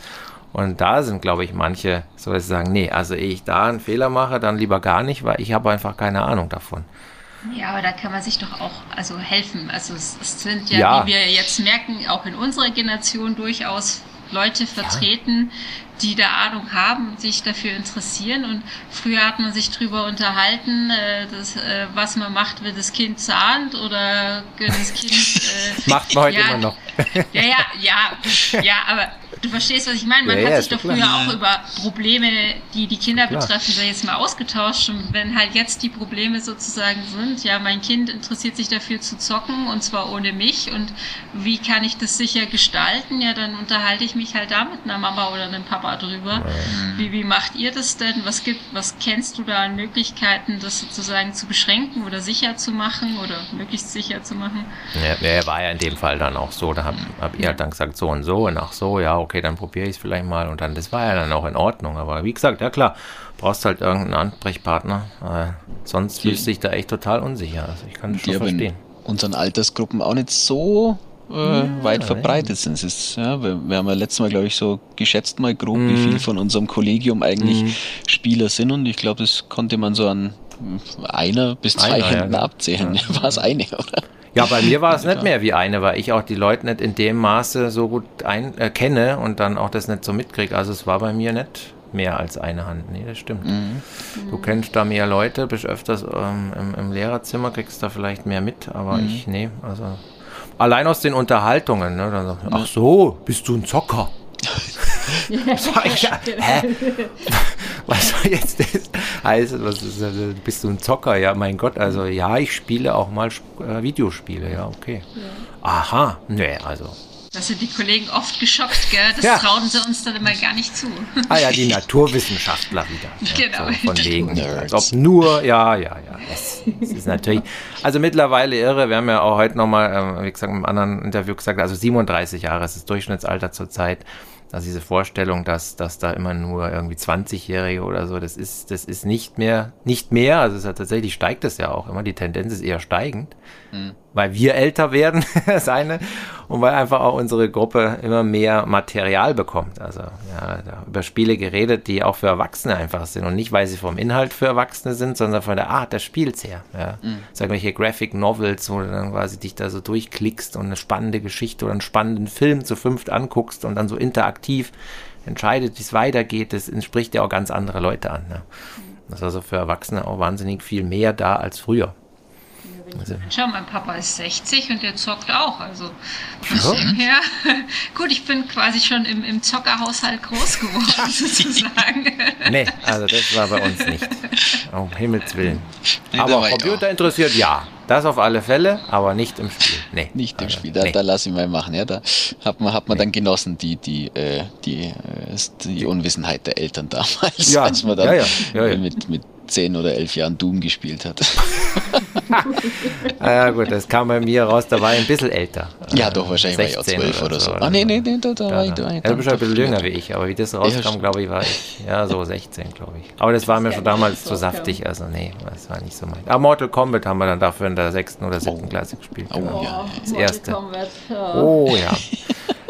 Und da sind, glaube ich, manche so, dass sagen, nee, also ehe ich da einen Fehler mache, dann lieber gar nicht, weil ich habe einfach keine Ahnung davon. Ja, aber da kann man sich doch auch also helfen. Also es, es sind ja, Ja. wie wir jetzt merken, auch in unserer Generation durchaus Leute vertreten, die da Ahnung haben sich dafür interessieren. Und früher hat man sich drüber unterhalten, äh, dass, äh, was man macht, wenn das Kind zahnt oder wenn das Kind. [laughs] Äh, Macht man heute ja, immer noch. Ja, ja, ja, [laughs] ja, aber du verstehst, was ich meine. Man Ja, hat ja, sich doch früher klar. auch über Probleme, die die Kinder Klar. betreffen, sag ich jetzt mal ausgetauscht. Und wenn halt jetzt die Probleme sozusagen sind, ja, mein Kind interessiert sich dafür zu zocken und zwar ohne mich und wie kann ich das sicher gestalten? Ja, dann unterhalte ich mich halt da mit einer Mama oder einem Papa drüber. Wie, wie macht ihr das denn? Was gibt, was kennst du da an Möglichkeiten, das sozusagen zu beschränken oder sicher zu machen oder möglichst sicher zu machen? Ja, ja, war ja in dem Fall dann auch so. Da hab, hab ihr halt dann gesagt, so und so und ach so, ja, okay, dann probiere ich es vielleicht mal. Und dann, das war ja dann auch in Ordnung. Aber wie gesagt, ja klar, brauchst halt irgendeinen Ansprechpartner. Äh, sonst Die- fühlst du dich da echt total unsicher. Also ich kann das schon verstehen. unseren Altersgruppen auch nicht so äh, weit ja. verbreitet sind. Es ist, ja, wir, wir haben ja letztes Mal, glaube ich, so geschätzt mal grob, Mhm. wie viel von unserem Kollegium eigentlich Spieler sind und ich glaube, das konnte man so an mm, einer bis zwei Einer, ja, Händen genau. abzählen. [laughs] War es eine, oder? Ja, bei mir war es nicht mehr wie eine, weil ich auch die Leute nicht in dem Maße so gut ein, äh, kenne und dann auch das nicht so mitkriege. Also es war bei mir nicht mehr als eine Hand. Nee, das stimmt. Du kennst da mehr Leute, bist öfters ähm, im, im Lehrerzimmer, kriegst da vielleicht mehr mit, aber ich, nee, also allein aus den Unterhaltungen, ne, dann, so, ach so, bist du ein Zocker? [laughs] [laughs] Sag ich, hä? Was soll jetzt das heißen? Was ist, das? bist du ein Zocker? Ja, mein Gott, also ja, ich spiele auch mal äh, Videospiele, ja, okay. Aha, nee, also. Da sind die Kollegen oft geschockt, gell? Das Ja. trauen sie uns dann immer gar nicht zu. Ah ja, die Naturwissenschaftler wieder. [laughs] Ja, Genau. So von wegen. Nerds. Als ob nur, ja, ja, ja. Es, es ist natürlich, also mittlerweile irre. Wir haben ja auch heute nochmal, ähm, wie gesagt, im anderen Interview gesagt, also 37 Jahre ist das Durchschnittsalter zurzeit. Also diese Vorstellung, dass, dass da immer nur irgendwie 20-Jährige oder so, das ist, das ist nicht mehr, nicht mehr. Also es ja tatsächlich steigt es ja auch immer. Die Tendenz ist eher steigend weil wir älter werden, [laughs] das eine, und weil einfach auch unsere Gruppe immer mehr Material bekommt. Also ja, über Spiele geredet, die auch für Erwachsene einfach sind und nicht, weil sie vom Inhalt für Erwachsene sind, sondern von der Art des Spiels her. Ja. So irgendwelche Graphic Novels, wo du dann quasi dich da so durchklickst und eine spannende Geschichte oder einen spannenden Film zu fünft anguckst und dann so interaktiv entscheidet, wie es weitergeht. Das entspricht ja auch ganz andere Leute an. Ne? Das ist also für Erwachsene auch wahnsinnig viel mehr da als früher. Also, Schau, mein Papa ist 60 und der zockt auch. Also von dem her. [laughs] Gut, ich bin quasi schon im, im Zockerhaushalt groß geworden, [laughs] sozusagen. Nee, also das war bei uns nicht. Um Himmels Willen. Nee, aber Computer interessiert, ja. Das auf alle Fälle, aber nicht im Spiel. Nee. Nicht im Also, Spiel, da, nee. da lass ich mal machen. Ja, da hat man, hat man dann genossen, die, die, äh, die, äh, die Unwissenheit der Eltern damals, Ja, als man dann ja, ja, ja, ja. mit, mit zehn oder elf Jahren Doom gespielt hat. Ah, ja, gut, das kam bei mir raus, da war ich ein bisschen älter. Ja, doch, wahrscheinlich war ich auch 16 zwölf oder so. oder Ah, nee, nee, nee, da, da Ja, war ich, da ich ja, du bist ein bisschen jünger wie ich, aber wie das rauskam, glaube ich, war ich ja so 16, glaube ich. Aber das war mir schon damals zu saftig, also nee, das war nicht so mein. Aber Mortal Kombat haben wir dann dafür in der sechsten oder siebten Klasse gespielt. Oh, genau. ja. Das erste. Kombat. Ja. Oh ja.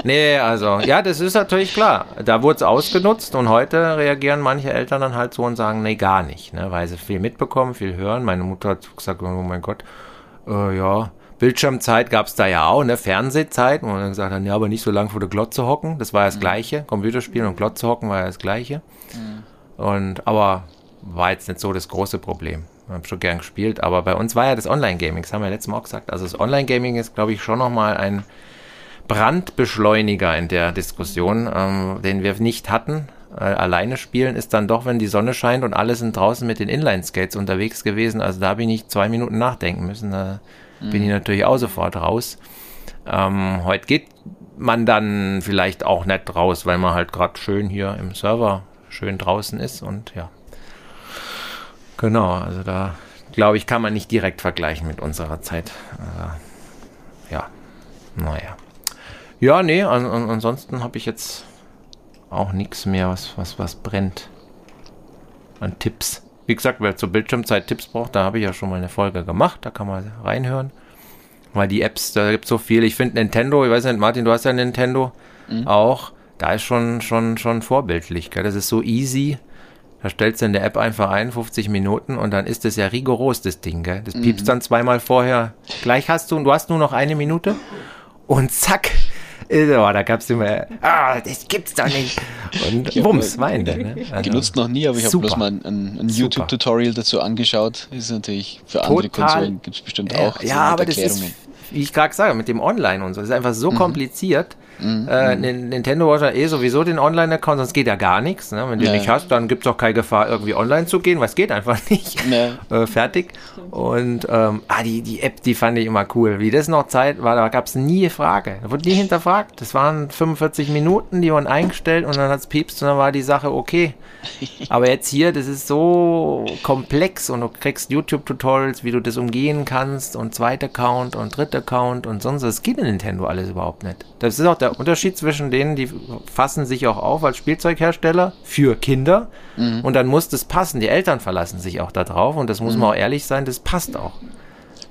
Nee, also, ja, das ist natürlich klar. Da wurde es ausgenutzt und heute reagieren manche Eltern dann halt so und sagen, nee, gar nicht, ne, weil sie viel mitbekommen, viel hören. Meine Mutter hat gesagt, oh mein Gott, äh, ja, Bildschirmzeit gab es da ja auch, ne, Fernsehzeit, wo man dann gesagt hat, ja, aber nicht so lange vor der Glotze hocken. Das war ja das Gleiche. Computerspielen und Glotze hocken war ja das Gleiche. Und, aber war jetzt nicht so das große Problem. Ich habe schon gern gespielt, aber bei uns war ja das Online-Gaming, das haben wir letztes Mal auch gesagt. Also das Online-Gaming ist, glaube ich, schon nochmal ein Brandbeschleuniger in der Diskussion, ähm, den wir nicht hatten. Äh, alleine spielen ist dann doch, wenn die Sonne scheint und alle sind draußen mit den Inline-Skates unterwegs gewesen. Also da habe ich nicht zwei Minuten nachdenken müssen. Da bin ich natürlich auch sofort raus. Ähm, heute geht man dann vielleicht auch nicht raus, weil man halt gerade schön hier im Server schön draußen ist und ja. Genau, also da glaube ich, kann man nicht direkt vergleichen mit unserer Zeit. Äh, ja, naja. Ja, nee, an, an, ansonsten habe ich jetzt auch nichts mehr, was, was, was brennt an Tipps. Wie gesagt, wer zur Bildschirmzeit Tipps braucht, da habe ich ja schon mal eine Folge gemacht, da kann man reinhören. Weil die Apps, da gibt es so viel. Ich finde Nintendo, ich weiß nicht, Martin, du hast ja Nintendo auch, da ist schon, schon, schon vorbildlich. Gell? Das ist so easy. Da stellst du in der App einfach ein, 50 Minuten, und dann ist das ja rigoros, das Ding. Gell? Das piepst dann zweimal vorher. Gleich hast du, du hast nur noch eine Minute. Und zack, oh, da gab es immer, ah, das gibt's doch nicht. Und mal- weinte. Ne? [laughs] Also, Genutzt noch nie, aber ich habe bloß mal ein, ein, ein. YouTube-Tutorial dazu angeschaut. Ist natürlich für andere Total. Konsolen gibt es bestimmt auch. so ja, mit aber das ist, wie ich gerade sage, mit dem Online und so, das ist einfach Mhm. so kompliziert. Äh, Nin- Nintendo hat ja eh sowieso den Online-Account, sonst geht ja gar nichts. Ne? Wenn du Ja. nicht hast, dann gibt es auch keine Gefahr, irgendwie online zu gehen, weil es geht einfach [laughs] nicht. Ja. Äh, fertig. Und ähm, ah, die, die App, die fand ich immer cool. Wie das noch Zeit war, da gab es nie eine Frage. Da wurde nie hinterfragt. Das waren 45 Minuten, die wurden eingestellt und dann hat's piepst und dann war die Sache okay. [laughs] Aber jetzt hier, das ist so komplex und du kriegst YouTube-Tutorials, wie du das umgehen kannst und zweiter Account und dritter Account und sonst. was. Das geht in Nintendo alles überhaupt nicht. Das ist auch der Unterschied zwischen denen, die fassen sich auch auf als Spielzeughersteller für Kinder und dann muss das passen. Die Eltern verlassen sich auch da drauf und das muss man auch ehrlich sein, das passt auch.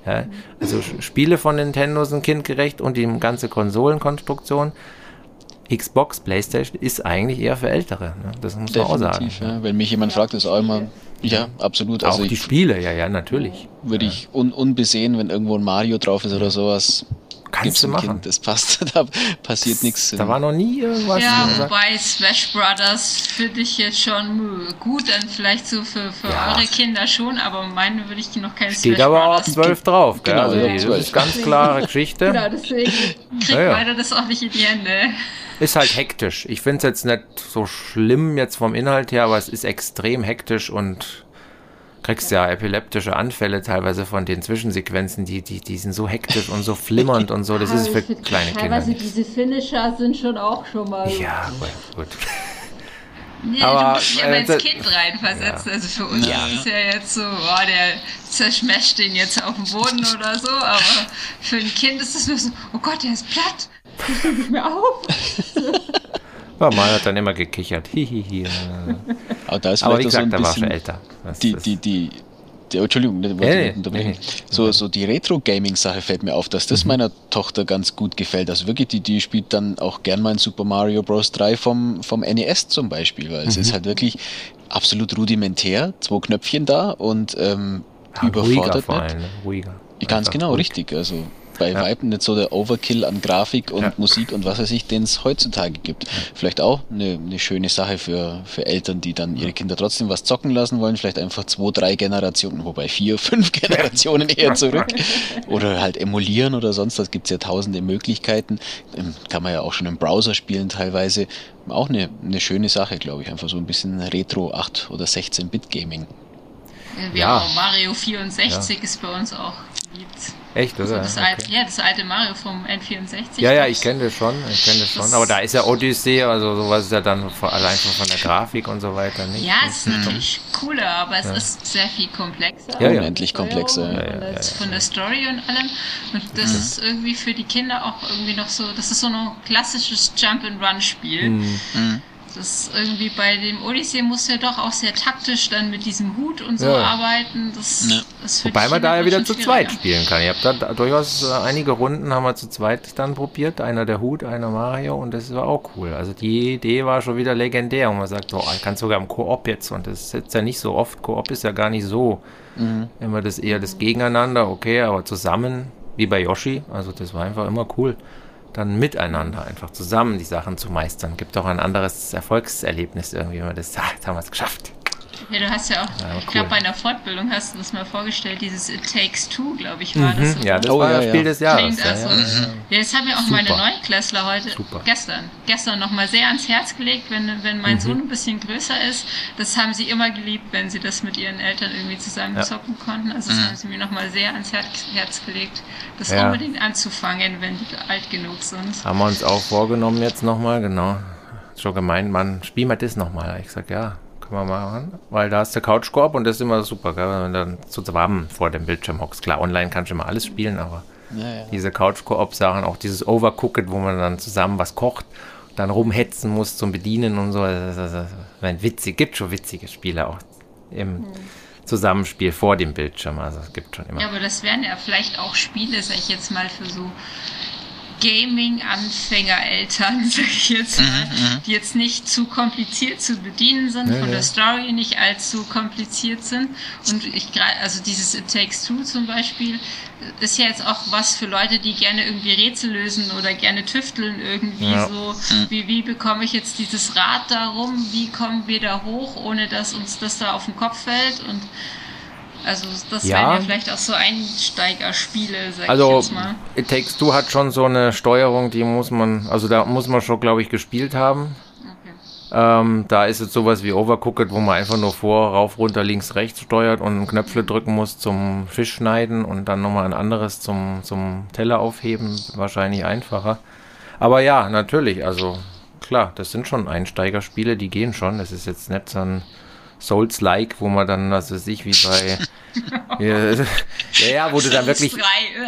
Ja, also Spiele von Nintendo sind kindgerecht und die ganze Konsolenkonstruktion. Xbox, Playstation ist eigentlich eher für Ältere. Ne? Das muss man auch sagen. Definitiv, ja. Wenn mich jemand fragt, ist auch immer, ja, absolut. Also auch die ich Spiele, ja, ja, natürlich. würde ich un unbesehen, wenn irgendwo ein Mario drauf ist oder sowas. Kannst gibt's du machen. Kind, das passt, [laughs] da passiert nichts. Da war noch nie irgendwas. Ja, wobei Smash Brothers finde ich jetzt schon gut, dann vielleicht so für, für Ja. eure Kinder schon, aber meine würde ich noch kein Steht Smash aber auch Brothers 12 drauf. Gell? Genau, also ja, die, das 12. ist ganz klare Geschichte. Genau, deswegen kriegt Ja, ja. weiter das auch nicht in die Hände. Ist halt hektisch. Ich finde es jetzt nicht so schlimm jetzt vom Inhalt her, aber es ist extrem hektisch und kriegst ja epileptische Anfälle teilweise von den Zwischensequenzen, die, die, die sind so hektisch und so flimmernd und so. Das ist für kleine Kinder. Teilweise diese Finisher sind schon auch schon mal. Ja, gut. gut. Nee, Aber, du musst dich aber äh, ins Kind reinversetzen. Ja. Also für uns Ja. ist es ja jetzt so, oh, der zerschmescht den jetzt auf dem Boden [laughs] oder so, aber für ein Kind ist es nur so, oh Gott, der ist platt. nicht mehr auf. [laughs] [laughs] Ja, man hat dann immer gekichert. Hihihi. [laughs] Aber da ist Aber wie vielleicht auch so gesagt, ein da war schon bisschen älter. Das die, die, die, die, Entschuldigung, ne, Nee, nee, nee. So, so die Retro-Gaming-Sache fällt mir auf, dass Mhm. das meiner Tochter ganz gut gefällt. Also wirklich, die, die spielt dann auch gern mal ein Super Mario Bros. 3 vom, vom NES zum Beispiel, weil Mhm. es ist halt wirklich absolut rudimentär, zwei Knöpfchen da und ähm, Ja, ruhiger überfordert vor nicht. allem. ne? Ruhiger. Ganz genau, ruhig. richtig. Also bei Ja. Weitem nicht so der Overkill an Grafik und Ja. Musik und was weiß ich, den es heutzutage gibt. Vielleicht auch eine, eine schöne Sache für, für Eltern, die dann ihre Kinder trotzdem was zocken lassen wollen. Vielleicht einfach zwei, drei Generationen, wobei vier, [laughs] fünf Generationen eher zurück. Oder halt emulieren oder sonst was. Gibt es ja tausende Möglichkeiten. Ähm, Kann man ja auch schon im Browser spielen teilweise. Auch eine, eine schöne Sache, glaube ich. Einfach so ein bisschen Retro 8 oder 16-Bit-Gaming. Wir Ja. Mario 64 ist bei uns auch beliebt. Echt, Also oder? das Okay. alte, ja, das alte Mario vom N64. Ja, ja, ich kenne das schon, ich kenne das schon. Das- Aber da ist ja Odyssey, also sowas ist ja dann allein schon von der Grafik und so weiter nicht. Ja, es ist natürlich cooler, aber es ist sehr viel komplexer. Ja, ja. Unendlich komplexer. Ja, ja, Und ja, das- Von der Story und allem. Und das Mhm. ist irgendwie für die Kinder auch irgendwie noch so, das ist so ein klassisches Jump-and-Run-Spiel. Mhm. Das ist irgendwie bei dem Odyssey musst du ja doch auch sehr taktisch dann mit diesem Hut und so Ja. arbeiten. Das Ja. ist für Wobei man da ja wieder zu zweit spielen kann. Ihr habt da da durchaus äh, einige Runden haben wir zu zweit dann probiert. Einer der Hut, einer Mario und das war auch cool. Also die Idee war schon wieder legendär und man sagt, oh, ich kann sogar im Koop jetzt und das ist jetzt ja nicht so oft. Koop ist ja gar nicht so. Immer das eher das Gegeneinander, okay, aber zusammen, wie bei Yoshi, also das war einfach immer cool. Dann miteinander einfach zusammen die Sachen zu meistern. Gibt auch ein anderes Erfolgserlebnis irgendwie, wenn man das sagt, haben wir es geschafft. Ja, du hast ja auch, Ja, ich cool. glaube, bei einer Fortbildung hast du das mal vorgestellt, dieses It Takes Two, glaube ich, war das. Mhm, ja, oder? das Oh, war ja, das Spiel ja. des Jahres. Klingt Ja, also, ja, ja. ja, das haben mir auch Super. meine Neunklässler heute, Super. gestern, gestern nochmal sehr ans Herz gelegt, wenn, wenn Mhm. mein Sohn ein bisschen größer ist. Das haben sie immer geliebt, wenn sie das mit ihren Eltern irgendwie zusammen Ja. zocken konnten. Also das haben sie mir nochmal sehr ans Herz, gelegt, das Ja. unbedingt anzufangen, wenn die alt genug sind. Haben wir uns auch vorgenommen jetzt nochmal, genau. Schon gemeint, Mann, spiel mal das nochmal. Ich sag, ja, können wir machen. Weil da ist der Couchkorb und das ist immer super, gell? wenn du dann zusammen vor dem Bildschirm hockst. Klar, online kannst du immer alles spielen, aber Ja, ja. diese Couchkoop-Sachen, auch dieses Overcooked, wo man dann zusammen was kocht, dann rumhetzen muss zum Bedienen und so. Das, das, das, witzig, gibt schon witzige Spiele auch im Zusammenspiel vor dem Bildschirm. Also es gibt schon immer. Ja, aber das wären ja vielleicht auch Spiele, sag ich jetzt mal, für so Gaming-Anfängereltern, [laughs] sag ich jetzt mal, die jetzt nicht zu kompliziert zu bedienen sind, Nee, von der Story nicht allzu kompliziert sind. Und ich also dieses It Takes Two zum Beispiel, ist ja jetzt auch was für Leute, die gerne irgendwie Rätsel lösen oder gerne tüfteln irgendwie Ja. so. Wie, wie bekomme ich jetzt dieses Rad da rum? Wie kommen wir da hoch, ohne dass uns das da auf den Kopf fällt? Und also das Ja. wären ja vielleicht auch so Einsteigerspiele, sag ich Also jetzt mal. It Takes Two hat schon so eine Steuerung, die muss man, also da muss man schon, glaube ich, gespielt haben. Okay. Ähm, da ist jetzt sowas wie Overcooked, wo man einfach nur vor, rauf, runter, links, rechts steuert und Knöpfe drücken muss zum Fisch schneiden und dann nochmal ein anderes zum, zum Teller aufheben. Wahrscheinlich einfacher. Aber ja, natürlich, also klar, das sind schon Einsteigerspiele, die gehen schon. Das ist jetzt nicht so ein Souls-like, wo man dann, was weiß ich, wie bei. [laughs] ja, ja, wo du dann wirklich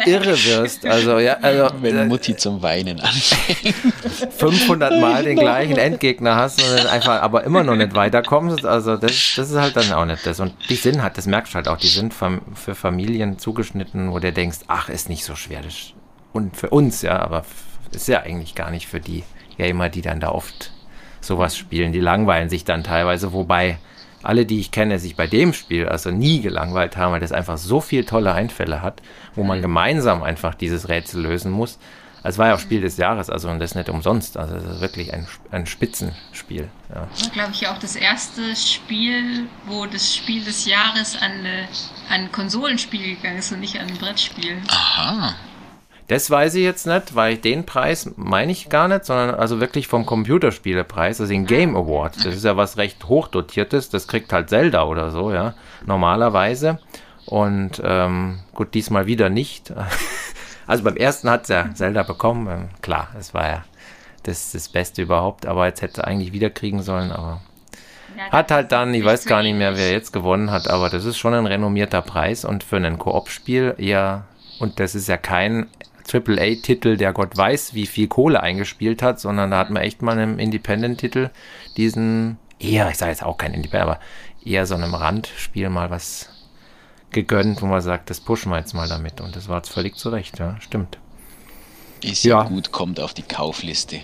irre wirst. Also, ja, also. Wenn Mutti zum Weinen anfängt. [laughs] 500 Mal den gleichen [laughs] Endgegner hast und dann einfach aber immer noch nicht weiterkommst. Also das, das ist halt dann auch nicht das. Und die sind halt, das merkst du halt auch, die sind für Familien zugeschnitten, wo du denkst, ach, ist nicht so schwer. Das, und für uns, ja, aber ist ja eigentlich gar nicht für die Gamer, die dann da oft sowas spielen. Die langweilen sich dann teilweise, wobei alle, die ich kenne, sich bei dem Spiel also nie gelangweilt haben, weil das einfach so viel tolle Einfälle hat, wo man gemeinsam einfach dieses Rätsel lösen muss. Es war ja auch Spiel des Jahres, also und das nicht umsonst. Also es ist wirklich ein, ein Spitzenspiel. Ja. war, glaube ich, auch das erste Spiel, wo das Spiel des Jahres an, eine, an ein Konsolenspiel gegangen ist und nicht an ein Brettspiel. Aha. Das weiß ich jetzt nicht, weil den Preis meine ich gar nicht, sondern also wirklich vom Computerspielepreis, also den Game Award. Das ist ja was recht hochdotiertes, das kriegt halt Zelda oder so, ja, normalerweise. Und ähm, gut, diesmal wieder nicht. [laughs] Also beim ersten hat ja Zelda bekommen, ähm, klar, es war ja das, das Beste überhaupt, aber jetzt hätte eigentlich wieder kriegen sollen, aber Ja, hat halt dann, ich weiß gar nicht mehr, wer jetzt gewonnen hat, aber das ist schon ein renommierter Preis und für ein Koop-Spiel eher, und das ist ja kein AAA-Titel, der Gott weiß, wie viel Kohle eingespielt hat, sondern da hat man echt mal einem Independent-Titel diesen, eher, ich sage jetzt auch kein Independent, aber eher so einem Randspiel mal was gegönnt, wo man sagt, das pushen wir jetzt mal damit. Und das war jetzt völlig zurecht, ja, stimmt. Ist Ja. gut, kommt auf die Kaufliste.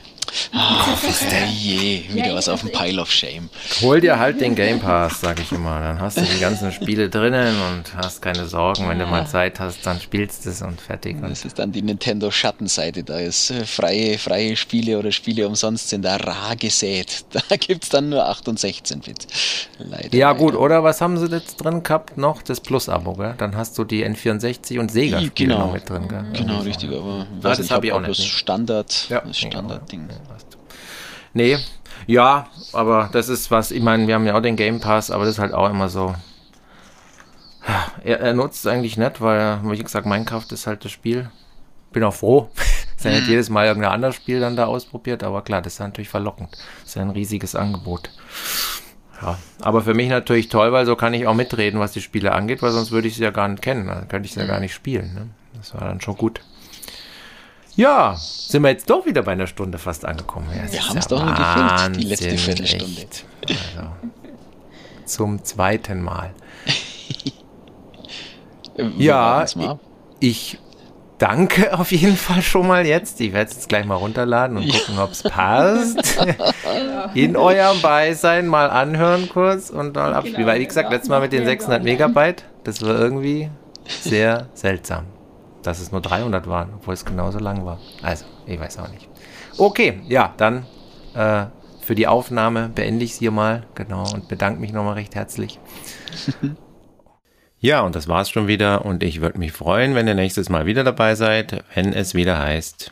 Ah, je, wieder was auf dem Pile of Shame. Hol dir halt den Game Pass, sag ich immer. Dann hast du die ganzen Spiele drinnen und hast keine Sorgen. Wenn du mal Zeit hast, dann spielst du es und fertig. Das ist dann die Nintendo Schattenseite. Da ist äh, freie, freie Spiele oder Spiele umsonst sind da rar gesät. [laughs] Da gibt's dann nur 8 und 16 Bit. Leider. ja, leider. gut, oder was haben sie jetzt drin gehabt? Noch das Plus-Abo, gell? Dann hast du die N64 und Sega-Spiele Genau. noch mit drin, gell? Genau, richtig, aber Ah, das hab ich auch nicht, das nee. Standard, Ja, das Standardding. Nee, ja, aber das ist was, ich meine, wir haben ja auch den Game Pass, aber das ist halt auch immer so. Er, er nutzt es eigentlich nicht, weil, wie gesagt, Minecraft ist halt das Spiel. Bin auch froh. [laughs] ist ja nicht jedes Mal irgendein anderes Spiel dann da ausprobiert, aber klar, das ist natürlich verlockend. Das ist ja ein riesiges Angebot. Ja, aber für mich natürlich toll, weil so kann ich auch mitreden, was die Spiele angeht, weil sonst würde ich sie ja gar nicht kennen. Dann könnte ich sie ja gar nicht spielen. Ne? Das war dann schon gut. Ja, sind wir jetzt doch wieder bei einer Stunde fast angekommen. Ja, es Wir ist haben's ja doch nur gefüllt, die letzte Viertelstunde. echt. Also, zum zweiten Mal. [laughs] Ja, mal. Ich danke auf jeden Fall schon mal jetzt. Ich werde es jetzt gleich mal runterladen und gucken, ob es passt. [laughs] In eurem Beisein mal anhören kurz und mal abspielen. Genau, Weil, wie gesagt, ja, letztes Mal mit den macht mir 600 gar nicht. Megabyte, das war irgendwie sehr seltsam. Dass es nur 300 waren, obwohl es genauso lang war. Also, ich weiß auch nicht. Okay, ja, dann äh, für die Aufnahme beende ich es hier mal. Genau, und bedanke mich nochmal recht herzlich. [laughs] Ja, und das war's schon wieder. Und ich würde mich freuen, wenn ihr nächstes Mal wieder dabei seid, wenn es wieder heißt.